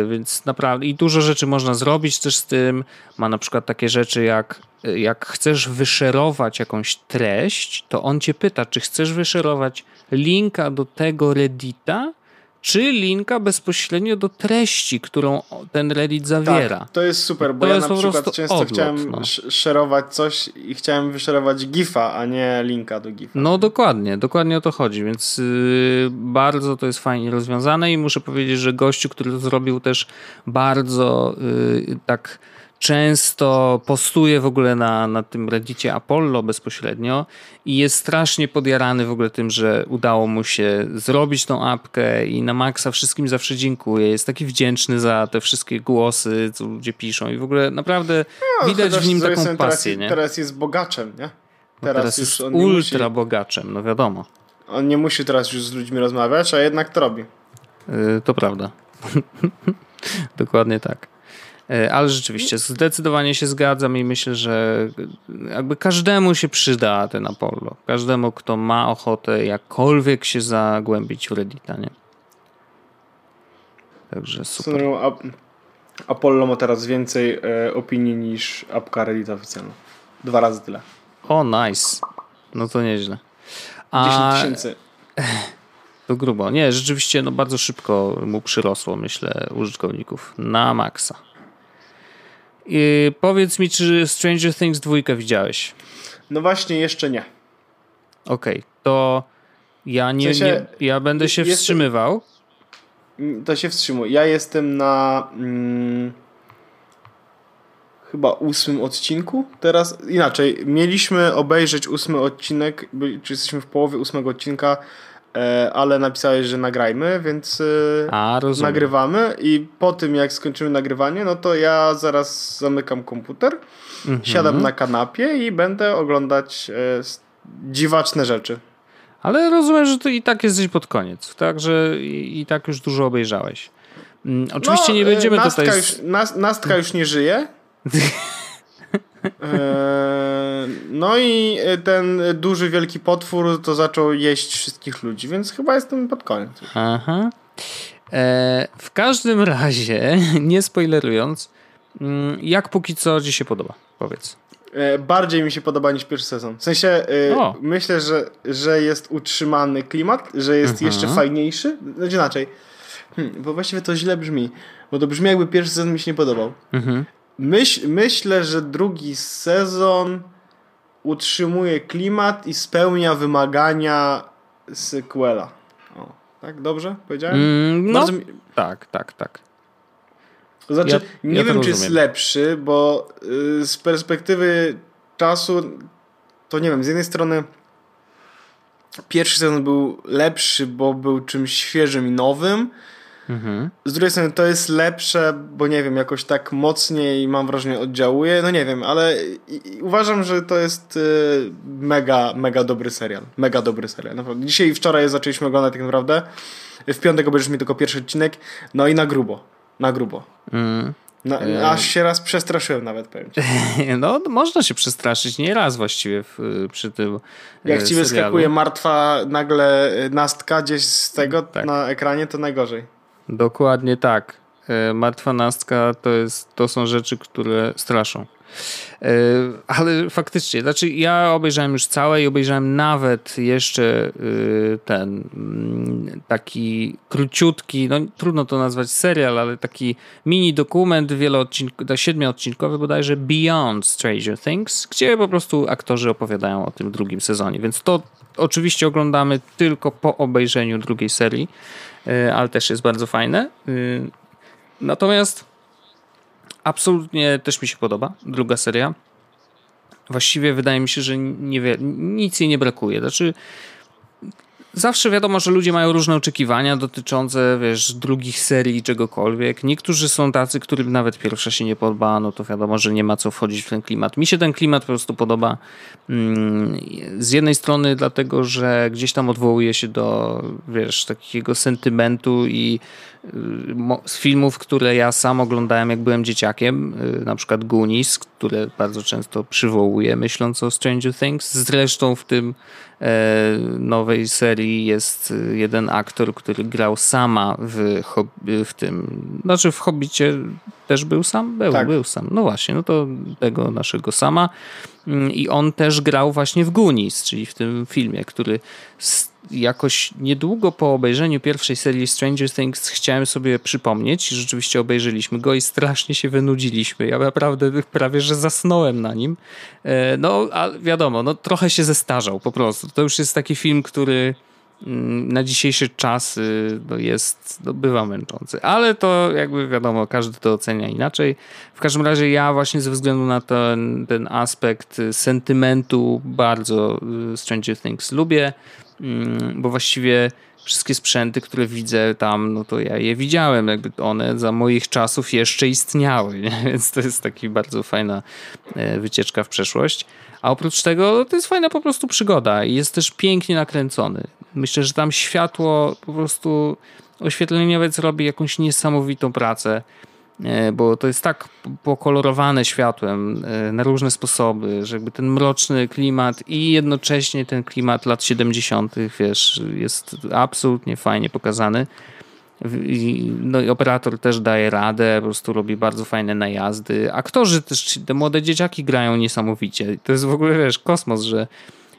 więc naprawdę i dużo rzeczy można zrobić też z tym. Ma na przykład takie rzeczy jak jak chcesz wyszerować jakąś treść, to on cię pyta, czy chcesz wyszerować linka do tego Reddita, czy linka bezpośrednio do treści, którą ten Reddit zawiera. Tak, to jest super, bo to ja na przykład często odlot, chciałem no. szerować coś i chciałem wyszerować gifa, a nie linka do gifa. No dokładnie, dokładnie o to chodzi, więc yy, bardzo to jest fajnie rozwiązane i muszę powiedzieć, że gościu, który to zrobił też bardzo yy, tak często postuje w ogóle na, na tym reddicie Apollo bezpośrednio i jest strasznie podjarany w ogóle tym, że udało mu się zrobić tą apkę i na maksa wszystkim zawsze dziękuję. Jest taki wdzięczny za te wszystkie głosy, co ludzie piszą i w ogóle naprawdę no, widać w nim taką pasję. Teraz, nie? teraz jest bogaczem, nie? Teraz, teraz jest ultra musi, bogaczem, no wiadomo. On nie musi teraz już z ludźmi rozmawiać, a jednak to robi. Yy, to prawda. (laughs) Dokładnie tak. E, ale rzeczywiście, zdecydowanie się zgadzam i myślę, że jakby każdemu się przyda ten Apollo. Każdemu, kto ma ochotę jakkolwiek się zagłębić w Reddita, nie? Także super. Apollo ma teraz więcej e, opinii niż apka Reddita oficjalna. Dwa razy tyle. O, nice. No to nieźle. A... 10 tysięcy. (laughs) To grubo. Nie, rzeczywiście no bardzo szybko mu przyrosło, myślę, użytkowników. Na maksa. Powiedz mi, czy Stranger Things 2 widziałeś? No właśnie, jeszcze nie. Okej, okay, to ja nie, nie, ja będę się wstrzymywał. To się wstrzymuj. Ja jestem na mm, chyba ósmym odcinku. Teraz inaczej, mieliśmy obejrzeć ósmy odcinek, czy jesteśmy w połowie ósmego odcinka ale napisałeś, że nagrajmy, więc e, A, nagrywamy i po tym jak skończymy nagrywanie, no to ja zaraz zamykam komputer, mhm. siadam na kanapie i będę oglądać e, dziwaczne rzeczy. Ale rozumiem, że to i tak jesteś pod koniec, także i, i tak już dużo obejrzałeś. Mm, oczywiście no, nie będziemy Nastka tutaj... Już, Nastka już nie żyje. (laughs) E, no i ten duży, wielki potwór to zaczął jeść wszystkich ludzi, więc chyba jestem pod koniec. Aha. E, w każdym razie, (laughs) nie spoilerując, mm, jak póki co ci się podoba? Powiedz. E, bardziej mi się podoba niż pierwszy sezon. W sensie e, myślę, że, że jest utrzymany klimat, że jest mhm. jeszcze fajniejszy. Znaczy inaczej. Hmm, bo właściwie to źle brzmi. Bo to brzmi jakby pierwszy sezon mi się nie podobał. Mhm. Myśl, myślę, że drugi sezon utrzymuje klimat i spełnia wymagania sequela. O, tak dobrze powiedziałem? Mm, no, mi... tak, tak, tak. Znaczy, ja, nie ja wiem, czy rozumiem. jest lepszy, bo y, z perspektywy czasu, to nie wiem, z jednej strony pierwszy sezon był lepszy, bo był czymś świeżym i nowym, Mhm. Z drugiej strony to jest lepsze, bo nie wiem, jakoś tak mocniej mam wrażenie oddziałuje, no nie wiem, ale uważam, że to jest y, mega, mega dobry serial. Mega dobry serial. Naprawdę. Dzisiaj i wczoraj zaczęliśmy oglądać tak naprawdę. W piątek obejrzysz mi tylko pierwszy odcinek, no i na grubo. Na grubo. Mm. No, aż się raz przestraszyłem nawet, powiem ci. (laughs) No, można się przestraszyć nie raz właściwie w, przy tym Jak ci wyskakuje martwa nagle nastka gdzieś z tego tak. na ekranie, to najgorzej. Dokładnie tak. E, martwa nastka to, jest, to są rzeczy, które straszą. E, ale faktycznie, znaczy ja obejrzałem już całe i obejrzałem nawet jeszcze e, ten mm, taki króciutki, no trudno to nazwać serial, ale taki mini dokument wieloodcinkowy, siedmioodcinkowy bodajże Beyond Stranger Things, gdzie po prostu aktorzy opowiadają o tym drugim sezonie, więc to oczywiście oglądamy tylko po obejrzeniu drugiej serii. E, ale też jest bardzo fajne. E, natomiast absolutnie też mi się podoba druga seria. Właściwie wydaje mi się, że nie, nic jej nie brakuje. Znaczy, Zawsze wiadomo, że ludzie mają różne oczekiwania dotyczące, wiesz, drugich serii czegokolwiek. Niektórzy są tacy, którym nawet pierwsza się nie podoba, no to wiadomo, że nie ma co wchodzić w ten klimat. Mi się ten klimat po prostu podoba mm, z jednej strony dlatego, że gdzieś tam odwołuje się do, wiesz, takiego sentymentu i z filmów, które ja sam oglądałem, jak byłem dzieciakiem, y, na przykład Goonies, które bardzo często przywołuję, myśląc o Stranger Things. Zresztą w tym e, nowej serii jest jeden aktor, który grał sama w, w tym, znaczy w Hobbicie też był sam? Był, tak. był sam. No właśnie, no to tego naszego sama. Mm, I on też grał właśnie w Goonies, czyli w tym filmie, który jakoś niedługo po obejrzeniu pierwszej serii Stranger Things chciałem sobie przypomnieć. Rzeczywiście obejrzeliśmy go i strasznie się wynudziliśmy. Ja naprawdę prawie, że zasnąłem na nim. E, no, a wiadomo, no trochę się zestarzał po prostu. To już jest taki film, który mm, na dzisiejsze czasy no jest, no bywa męczący. Ale to jakby wiadomo, każdy to ocenia inaczej. W każdym razie ja właśnie ze względu na ten, ten aspekt sentymentu bardzo y, Stranger Things lubię. Bo właściwie wszystkie sprzęty, które widzę tam, no to ja je widziałem, jakby one za moich czasów jeszcze istniały, nie? (laughs) więc to jest taki bardzo fajna e, wycieczka w przeszłość. A oprócz tego to jest fajna po prostu przygoda i jest też pięknie nakręcony. Myślę, że tam światło po prostu oświetleniowiec robi jakąś niesamowitą pracę. E, bo to jest tak pokolorowane światłem e, na różne sposoby, że jakby ten mroczny klimat i jednocześnie ten klimat lat 70., wiesz, jest absolutnie fajnie pokazany. No i operator też daje radę, po prostu robi bardzo fajne najazdy. Aktorzy też, te młode dzieciaki grają niesamowicie. To jest w ogóle, wiesz, kosmos, że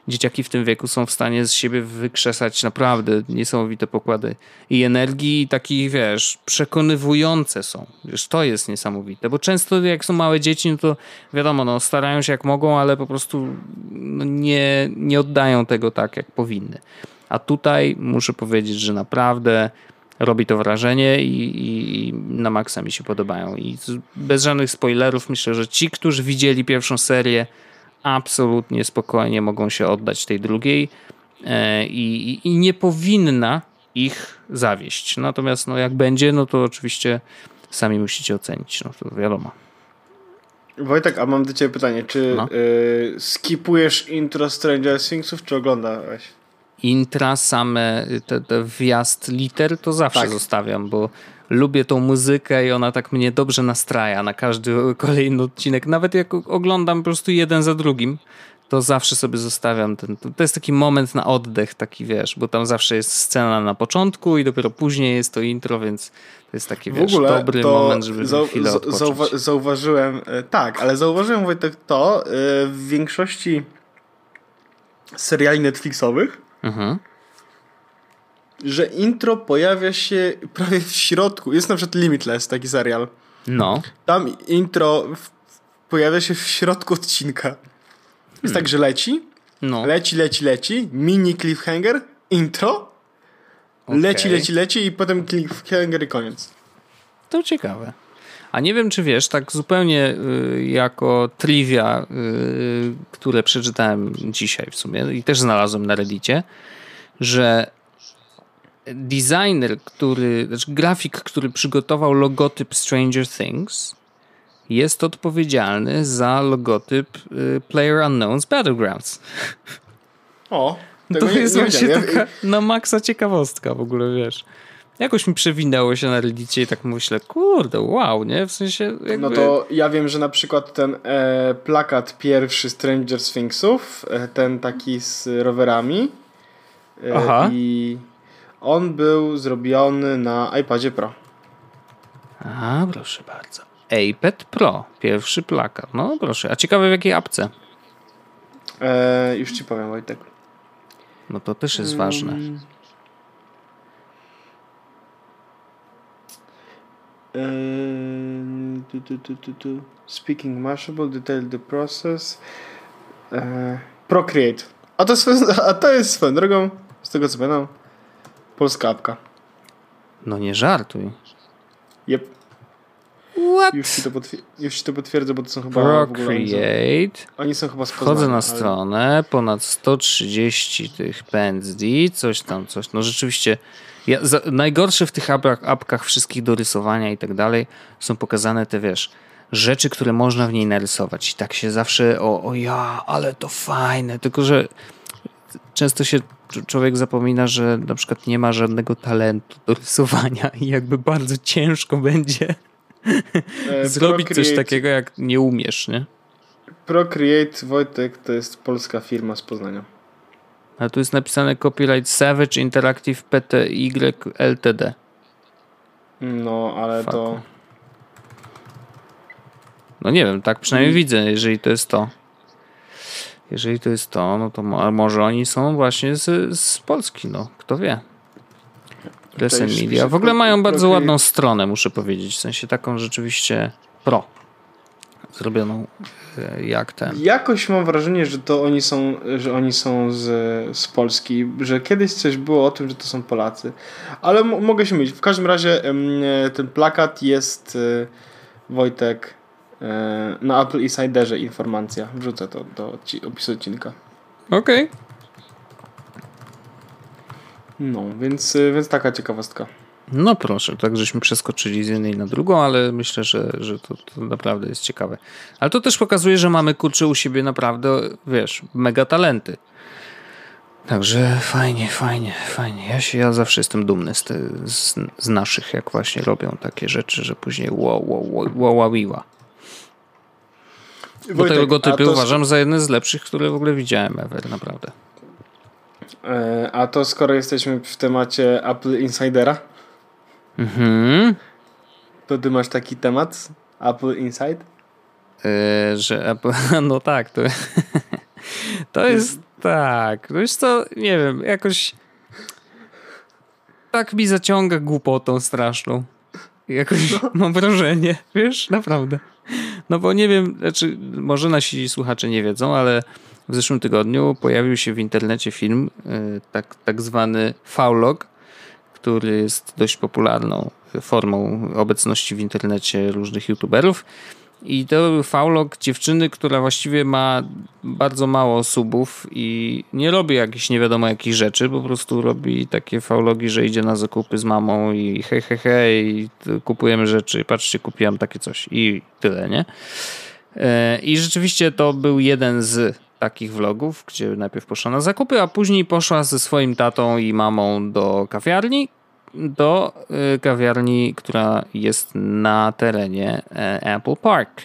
dzieciaki w tym wieku są w stanie z siebie wykrzesać naprawdę niesamowite pokłady i energii, i takich, wiesz, przekonywujące są. Wiesz, to jest niesamowite, bo często jak są małe dzieci, no to wiadomo, no, starają się jak mogą, ale po prostu no, nie, nie oddają tego tak, jak powinny. A tutaj muszę powiedzieć, że naprawdę robi to wrażenie i, i, i, na maksa mi się podobają. I bez żadnych spoilerów myślę, że ci, którzy widzieli pierwszą serię, absolutnie spokojnie mogą się oddać tej drugiej e, i, i nie powinna ich zawieść. Natomiast no, jak będzie, no to oczywiście sami musicie ocenić, no to wiadomo. Wojtek, a mam do ciebie pytanie, czy no. y, skipujesz intro Stranger Thingsów, czy oglądałeś? Intra, same te, te wjazd liter to zawsze tak. zostawiam, bo lubię tą muzykę i ona tak mnie dobrze nastraja na każdy kolejny odcinek. Nawet jak oglądam po prostu jeden za drugim, to zawsze sobie zostawiam ten. To jest taki moment na oddech, taki wiesz, bo tam zawsze jest scena na początku i dopiero później jest to intro, więc to jest taki wiesz, dobry moment, żeby zau chwilę odpocząć. Zauwa zauważyłem, e, tak, ale zauważyłem Wojtek to e, w większości seriali Netflixowych, mhm. Że intro pojawia się prawie w środku. Jest na przykład Limitless, taki serial. No. Tam intro pojawia się w środku odcinka. Jest hmm. tak, że leci, no. leci, leci, leci, mini cliffhanger, intro, okay. leci, leci, leci i potem cliffhanger i koniec. To ciekawe. A nie wiem, czy wiesz, tak zupełnie y, jako trivia, y, które przeczytałem dzisiaj w sumie i też znalazłem na Reddicie, że designer, który, znaczy grafik, który przygotował logotyp Stranger Things, jest odpowiedzialny za logotyp y, Player Unknown's Battlegrounds. O, to nie, jest nie właśnie taka na maksa ciekawostka w ogóle, wiesz. Jakoś mi przewinęło się na Reddicie i tak myślę, kurde, wow, nie? W sensie jakby... No to ja wiem, że na przykład ten e, plakat pierwszy Stranger Thingsów, e, ten taki z rowerami e, Aha. i on był zrobiony na iPadzie Pro. A, proszę bardzo iPad Pro, pierwszy plakat. No proszę, a ciekawe w jakiej apce? E, już ci powiem, Wojtek. No to też jest ważne. Um, Speaking Mashable, Detail the Process. E, Procreate. A to, jest, (laughs) a to jest swoją drogą, z tego co pamiętam, polska apka. No nie żartuj. Yep. What? Już ci, to już ci to potwierdzę, bo to są chyba Procreate. Oni są chyba Wchodzę na ale... stronę, ponad 130 tych pędzli, coś tam, coś. No rzeczywiście, ja, za, najgorsze w tych apkach, apkach wszystkich do rysowania i tak dalej są pokazane te, wiesz, rzeczy, które można w niej narysować. I tak się zawsze, o, o ja, ale to fajne, tylko że często się człowiek zapomina, że na przykład nie ma żadnego talentu do rysowania i jakby bardzo ciężko będzie E, (laughs) Zrobić Procreate, coś takiego, jak nie umiesz, nie? Procreate Wojtek to jest polska firma z Poznania. A tu jest napisane copyright Savage Interactive Pty Ltd. No, ale Fuck. to... No nie wiem, tak przynajmniej I... widzę, jeżeli to jest to. Jeżeli to jest to, no to może oni są właśnie z, z Polski, no kto wie. Lesen Media. W ogóle mają bardzo ładną stronę, muszę powiedzieć. W sensie taką rzeczywiście pro. Zrobioną e, jak ten. Jakoś mam wrażenie, że to oni są, że oni są z, z Polski, że kiedyś coś było o tym, że to są Polacy. Ale mogę się mylić. W każdym razie ten plakat jest e, Wojtek e, na Apple Insiderze informacja. Wrzucę to do opisu odcinka. Okej. Okay. No, więc, y, więc taka ciekawostka. No proszę, tak żeśmy przeskoczyli z jednej na drugą, ale myślę, że, że to, to naprawdę jest ciekawe. Ale to też pokazuje, że mamy kurczę u siebie naprawdę, wiesz, mega talenty. Także fajnie, fajnie, fajnie. Ja, się, ja zawsze jestem dumny z, te, z, z naszych, jak właśnie robią takie rzeczy, że później wow, wow, wow, wow, wow, wow. Bo tego to... uważam za jedne z lepszych, które w ogóle widziałem ever, naprawdę. E, a to skoro jesteśmy w temacie Apple Insidera, mhm. to ty masz taki temat Apple Inside? Yy, że Apple, (laughs) no tak, to, (laughs) to jest tak, no wiesz co, nie wiem, jakoś tak mi zaciąga głupotą straszną. Jakoś no. mam wrażenie, wiesz, naprawdę. No bo nie wiem, znaczy, może nasi słuchacze nie wiedzą, ale w zeszłym tygodniu pojawił się w internecie film, y, tak, tak zwany Faulog, który jest dość popularną formą obecności w internecie różnych youtuberów. I to był faulog dziewczyny, która właściwie ma bardzo mało subów i nie robi jakichś nie wiadomo jakich rzeczy, po prostu robi takie faulogi, że idzie na zakupy z mamą i hej, hej, hej, kupujemy rzeczy, patrzcie, kupiłam takie coś. I tyle, nie? E, I rzeczywiście to był jeden z takich vlogów, gdzie najpierw poszła na zakupy, a później poszła ze swoim tatą i mamą do kawiarni, do y, kawiarni, która jest na terenie e, Apple Park.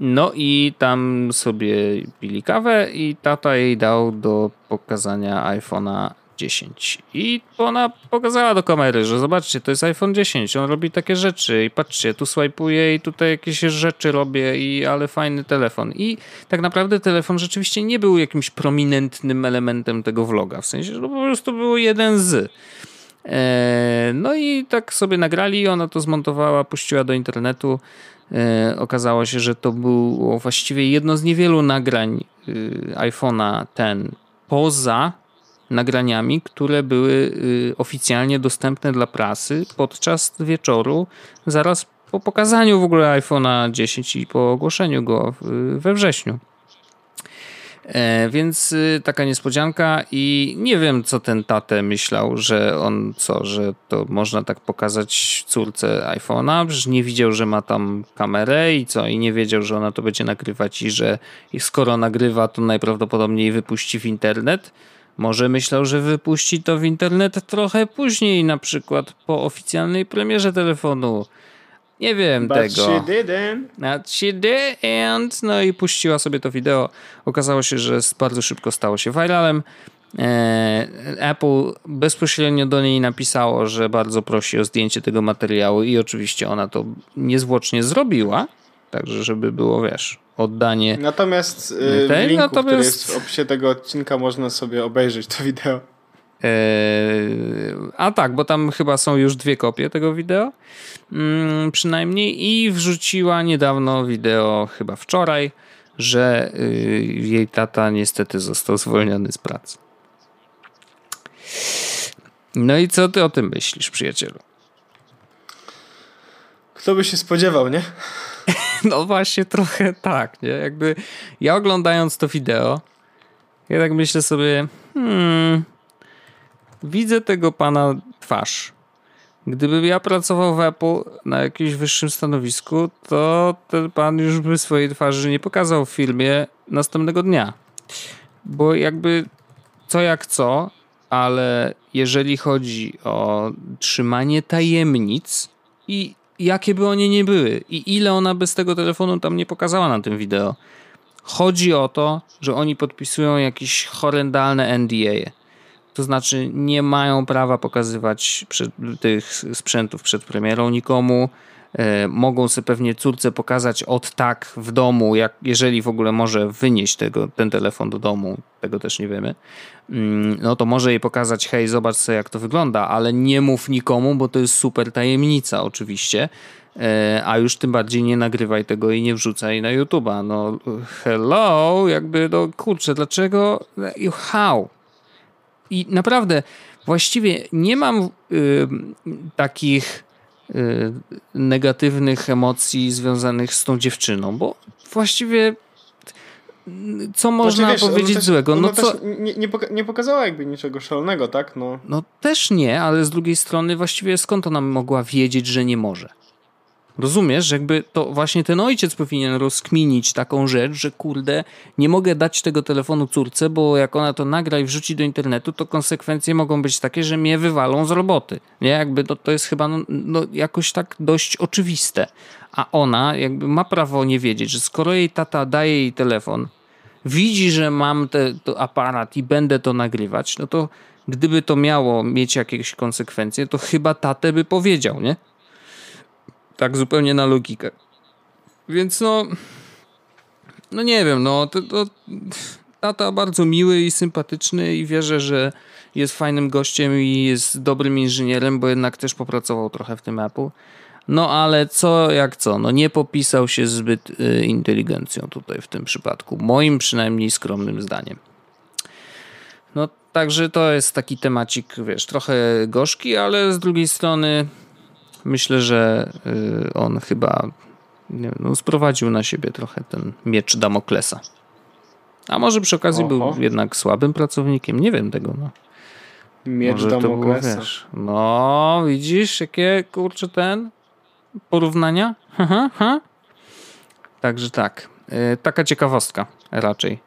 No i tam sobie pili kawę i tata jej dał do pokazania iPhone'a 10. I ona pokazała do kamery, że zobaczcie, to jest iPhone 10, on robi takie rzeczy i patrzcie, tu swajpuję i tutaj jakieś rzeczy robię i ale fajny telefon. I tak naprawdę telefon rzeczywiście nie był jakimś prominentnym elementem tego vloga, w sensie, że to po prostu był jeden z. E, no i tak sobie nagrali, ona to zmontowała, puściła do internetu. E, okazało się, że to było właściwie jedno z niewielu nagrań y, iPhone'a ten poza nagraniami, które były y, oficjalnie dostępne dla prasy podczas wieczoru, zaraz po pokazaniu w ogóle iPhone'a 10 i po ogłoszeniu go we wrześniu. E, więc y, taka niespodzianka i nie wiem, co ten tatę myślał, że on co, że to można tak pokazać córce iPhone'a, przecież nie widział, że ma tam kamerę i co, i nie wiedział, że ona to będzie nagrywać i że skoro nagrywa, to najprawdopodobniej wypuści w internet. Może myślał, że wypuści to w internet trochę później, na przykład po oficjalnej premierze telefonu. Nie wiem But tego. she didn't. But she didn't. No i puściła sobie to wideo. Okazało się, że bardzo szybko stało się viralem. E, Apple bezpośrednio do niej napisało, że bardzo prosi o zdjęcie tego materiału i oczywiście ona to niezwłocznie zrobiła. Także, żeby było, wiesz, oddanie. Natomiast yy, w linku, natomiast... który jest w opisie tego odcinka, można sobie obejrzeć to wideo. Eee, a tak, bo tam chyba są już dwie kopie tego wideo, mm, przynajmniej, i wrzuciła niedawno wideo, chyba wczoraj, że y, jej tata niestety został zwolniony z pracy. No i co ty o tym myślisz, przyjacielu? Kto by się spodziewał, nie? (laughs) No właśnie trochę tak, nie? Jakby ja oglądając to wideo, ja tak myślę sobie, hmm, widzę tego pana twarz. Gdybym ja pracował w Apple na jakimś wyższym stanowisku, to ten pan już by swojej twarzy nie pokazał w filmie następnego dnia. Bo jakby co jak co, ale jeżeli chodzi o trzymanie tajemnic i jakie by one nie były i ile ona by z tego telefonu tam nie pokazała na tym wideo. Chodzi o to, że oni podpisują jakieś horrendalne NDA. To znaczy nie mają prawa pokazywać przed, tych sprzętów przed premierą nikomu. E, mogą sobie pewnie córce pokazać od tak w domu, jak, jeżeli w ogóle może wynieść tego, ten telefon do domu, tego też nie wiemy, mm, no to może jej pokazać, hej, zobacz sobie jak to wygląda, ale nie mów nikomu, bo to jest super tajemnica oczywiście, e, a już tym bardziej nie nagrywaj tego i nie wrzucaj na YouTube'a. No hello, jakby, no kurczę, dlaczego, how? I naprawdę, właściwie nie mam y, takich Y, negatywnych emocji związanych z tą dziewczyną, bo właściwie co można znaczy, wiesz, powiedzieć też, złego? No co... nie, nie, nie pokazała jakby niczego szalonego, tak? No. no też nie, ale z drugiej strony właściwie skąd ona mogła wiedzieć, że nie może? Rozumiesz, że jakby to właśnie ten ojciec powinien rozkminić taką rzecz, że kurde, nie mogę dać tego telefonu córce, bo jak ona to nagra i wrzuci do internetu, to konsekwencje mogą być takie, że mnie wywalą z roboty. Nie, jakby to, to jest chyba no, no, jakoś tak dość oczywiste. A ona jakby ma prawo nie wiedzieć, że skoro jej tata daje jej telefon, widzi, że mam ten aparat i będę to nagrywać, no to gdyby to miało mieć jakieś konsekwencje, to chyba tatę by powiedział, nie? Tak zupełnie na logikę. Więc no. No nie wiem, no to, to tata bardzo miły i sympatyczny i wierzę, że jest fajnym gościem i jest dobrym inżynierem, bo jednak też popracował trochę w tym Apple. No ale co jak co, no nie popisał się zbyt y, inteligencją tutaj w tym przypadku, moim przynajmniej skromnym zdaniem. No także to jest taki temacik, wiesz, trochę gorzki, ale z drugiej strony myślę, że y, on chyba nie, no, sprowadził na siebie trochę ten miecz Damoklesa. A może przy okazji Oho. był jednak słabym pracownikiem, nie wiem tego. No. Miecz może Damoklesa. Było, wiesz, no, widzisz, jakie kurczę ten porównania? Aha, aha. Także tak. Y, taka ciekawostka raczej.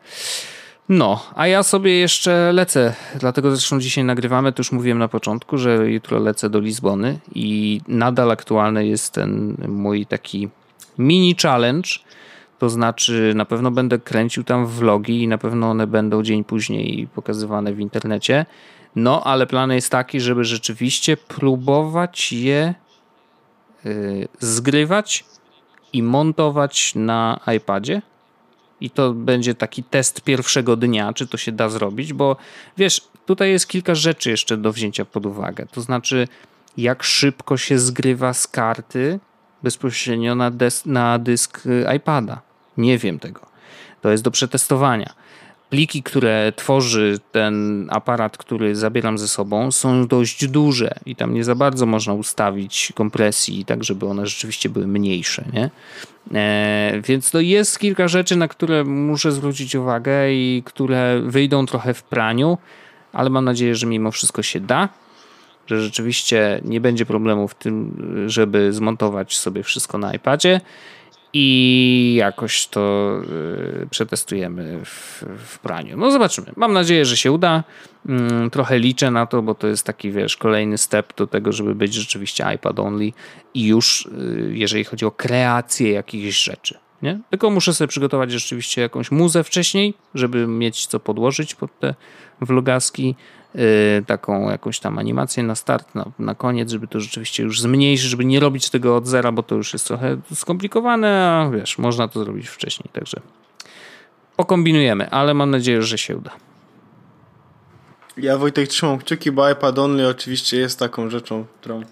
No, a ja sobie jeszcze lecę, dlatego zresztą dzisiaj nagrywamy, to już mówiłem na początku, że jutro lecę do Lizbony i nadal aktualny jest ten mój taki mini challenge, To znaczy, na pewno będę kręcił tam vlogi i na pewno one będą dzień później pokazywane w internecie. No, ale plan jest taki, żeby rzeczywiście próbować je yy, zgrywać i montować na iPadzie. I to będzie taki test pierwszego dnia, czy to się da zrobić, bo wiesz, tutaj jest kilka rzeczy jeszcze do wzięcia pod uwagę. To znaczy, jak szybko się zgrywa z karty bezpośrednio na, na dysk y, iPada. Nie wiem tego. To jest do przetestowania. Pliki, które tworzy ten aparat, który zabieram ze sobą, są dość duże i tam nie za bardzo można ustawić kompresji, tak żeby one rzeczywiście były mniejsze. Nie? E, więc to jest kilka rzeczy, na które muszę zwrócić uwagę i które wyjdą trochę w praniu, ale mam nadzieję, że mimo wszystko się da że rzeczywiście nie będzie problemu w tym, żeby zmontować sobie wszystko na iPadzie i jakoś to y, przetestujemy w, w praniu. No zobaczymy. Mam nadzieję, że się uda. Mm, trochę liczę na to, bo to jest taki, wiesz, kolejny step do tego, żeby być rzeczywiście iPad only i już y, jeżeli chodzi o kreację jakichś rzeczy. Nie? Tylko muszę sobie przygotować rzeczywiście jakąś muzę wcześniej, żeby mieć co podłożyć pod te vlogaski, taką jakąś tam animację na start, na, na koniec, żeby to rzeczywiście już zmniejszyć, żeby nie robić tego od zera, bo to już jest trochę skomplikowane, a wiesz, można to zrobić wcześniej, także pokombinujemy, ale mam nadzieję, że się uda. Ja Wojtek trzymam kciuki, bo iPad Only oczywiście jest taką rzeczą, którą y,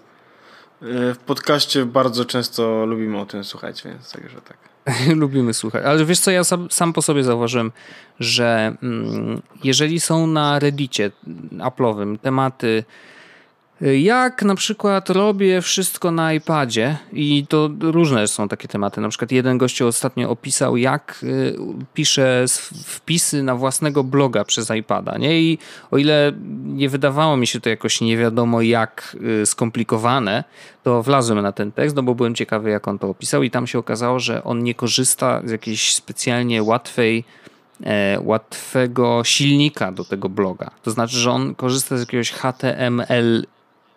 w podcaście bardzo często lubimy o tym słuchać, więc także tak. (laughs) Lubimy słuchać. Ale wiesz co, ja sam, sam po sobie zauważyłem, że mm, jeżeli są na Reddicie Apple'owym tematy jak na przykład robię wszystko na iPadzie i to różne są takie tematy. Na przykład jeden gościu ostatnio opisał, jak y, pisze wpisy na własnego bloga przez iPada. Nie? I o ile nie wydawało mi się to jakoś nie wiadomo jak y, skomplikowane, to wlazłem na ten tekst, no bo byłem ciekawy, jak on to opisał, i tam się okazało, że on nie korzysta z jakiejś specjalnie łatwej e, łatwego silnika do tego bloga. To znaczy, że on korzysta z jakiegoś HTML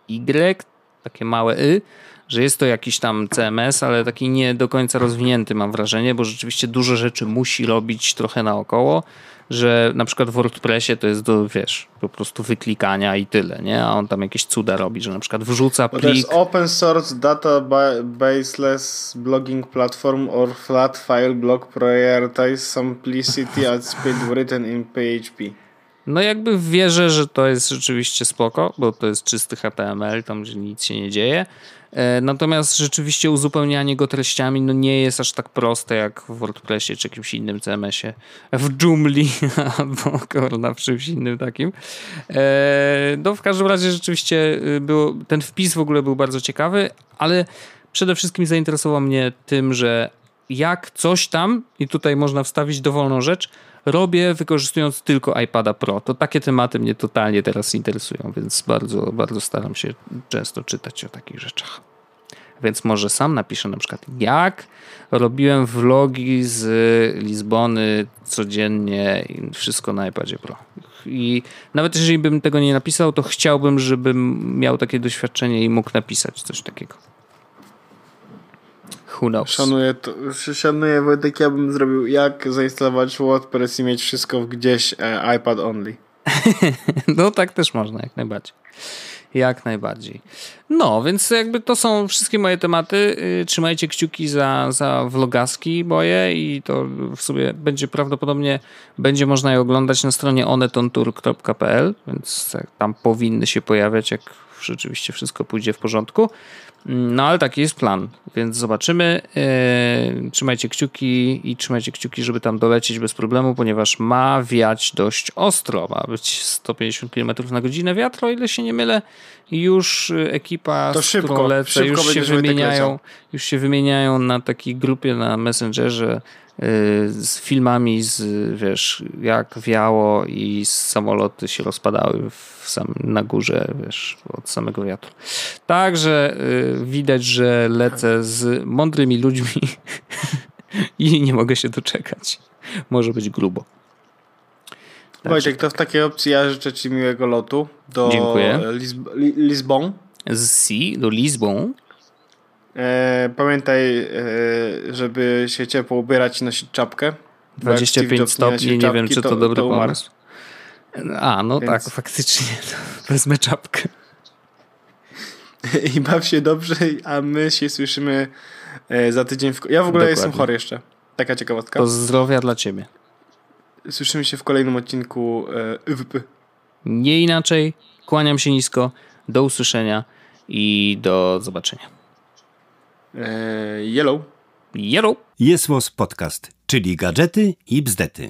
Y, takie małe Y, że jest to jakiś tam CMS, ale taki nie do końca rozwinięty mam wrażenie, bo rzeczywiście dużo rzeczy musi robić trochę naokoło, że na przykład w WordPressie to jest do, wiesz, po prostu wyklikania i tyle, nie? A on tam jakieś cuda robi, że na przykład wrzuca plik... To jest open source databaseless blogging platform or flat file blog prioritize simplicity at speed written in PHP. No jakby wierzę, że to jest rzeczywiście spoko, bo to jest czysty HTML, tam gdzie nic się nie dzieje. E, natomiast rzeczywiście uzupełnianie go treściami no nie jest aż tak proste jak w WordPressie czy jakimś innym CMS-ie, w Joomla (laughs) albo korna w czymś innym takim. E, no w każdym razie rzeczywiście y, było, ten wpis w ogóle był bardzo ciekawy, ale przede wszystkim zainteresował mnie tym, że jak coś tam, i tutaj można wstawić dowolną rzecz, robię wykorzystując tylko iPada Pro. To takie tematy mnie totalnie teraz interesują, więc bardzo, bardzo staram się często czytać o takich rzeczach. Więc może sam napiszę na przykład, jak robiłem vlogi z Lizbony codziennie wszystko na iPadzie Pro. I nawet jeżeli bym tego nie napisał, to chciałbym, żebym miał takie doświadczenie i mógł napisać coś takiego. Who knows? Szanuję, to, szanuję Wojtek, ja bym zrobił jak zainstalować WordPress i mieć wszystko gdzieś e, iPad only. (laughs) no tak też można, jak najbardziej. Jak najbardziej. No, więc jakby to są wszystkie moje tematy. Y, trzymajcie kciuki za, za vlogaski moje i to w sumie będzie prawdopodobnie będzie można je oglądać na stronie onetontour.pl, więc tam powinny się pojawiać, jak rzeczywiście wszystko pójdzie w porządku. No ale taki jest plan, więc zobaczymy. Yy, trzymajcie kciuki i trzymajcie kciuki, żeby tam dolecieć bez problemu, ponieważ ma wiać dość ostro. Ma być 150 km na godzinę wiatru, o ile się nie mylę. Już ekipa, to z szybko, którą lecę, już się wymieniają, już się wymieniają na takiej grupie na Messengerze z filmami z, wiesz, jak wiało i samoloty się rozpadały w sam, na górze, wiesz, od samego wiatru. Także y, widać, że lecę z mądrymi ludźmi (laughs) i nie mogę się doczekać. Może być grubo. Tak. Wojciech, to w takiej opcji ja życzę Ci miłego lotu do Dziękuję. Lisb Lisbon. Z Si do Lisbon. E, pamiętaj, e, żeby się ciepło ubierać i nosić czapkę. 25 stopni, nie, nie wiem, czy to, to dobry to pomysł. A, no Więc... tak, faktycznie. (laughs) Wezmę czapkę. (laughs) I baw się dobrze, a my się słyszymy e, za tydzień. W... Ja w ogóle Dokładnie. jestem chory jeszcze. Taka ciekawostka. To zdrowia dla ciebie. Słyszymy się w kolejnym odcinku YWP. Nie inaczej. Kłaniam się nisko. Do usłyszenia i do zobaczenia. Eee, yellow. Yellow. Jest Podcast, czyli gadżety i bzdety.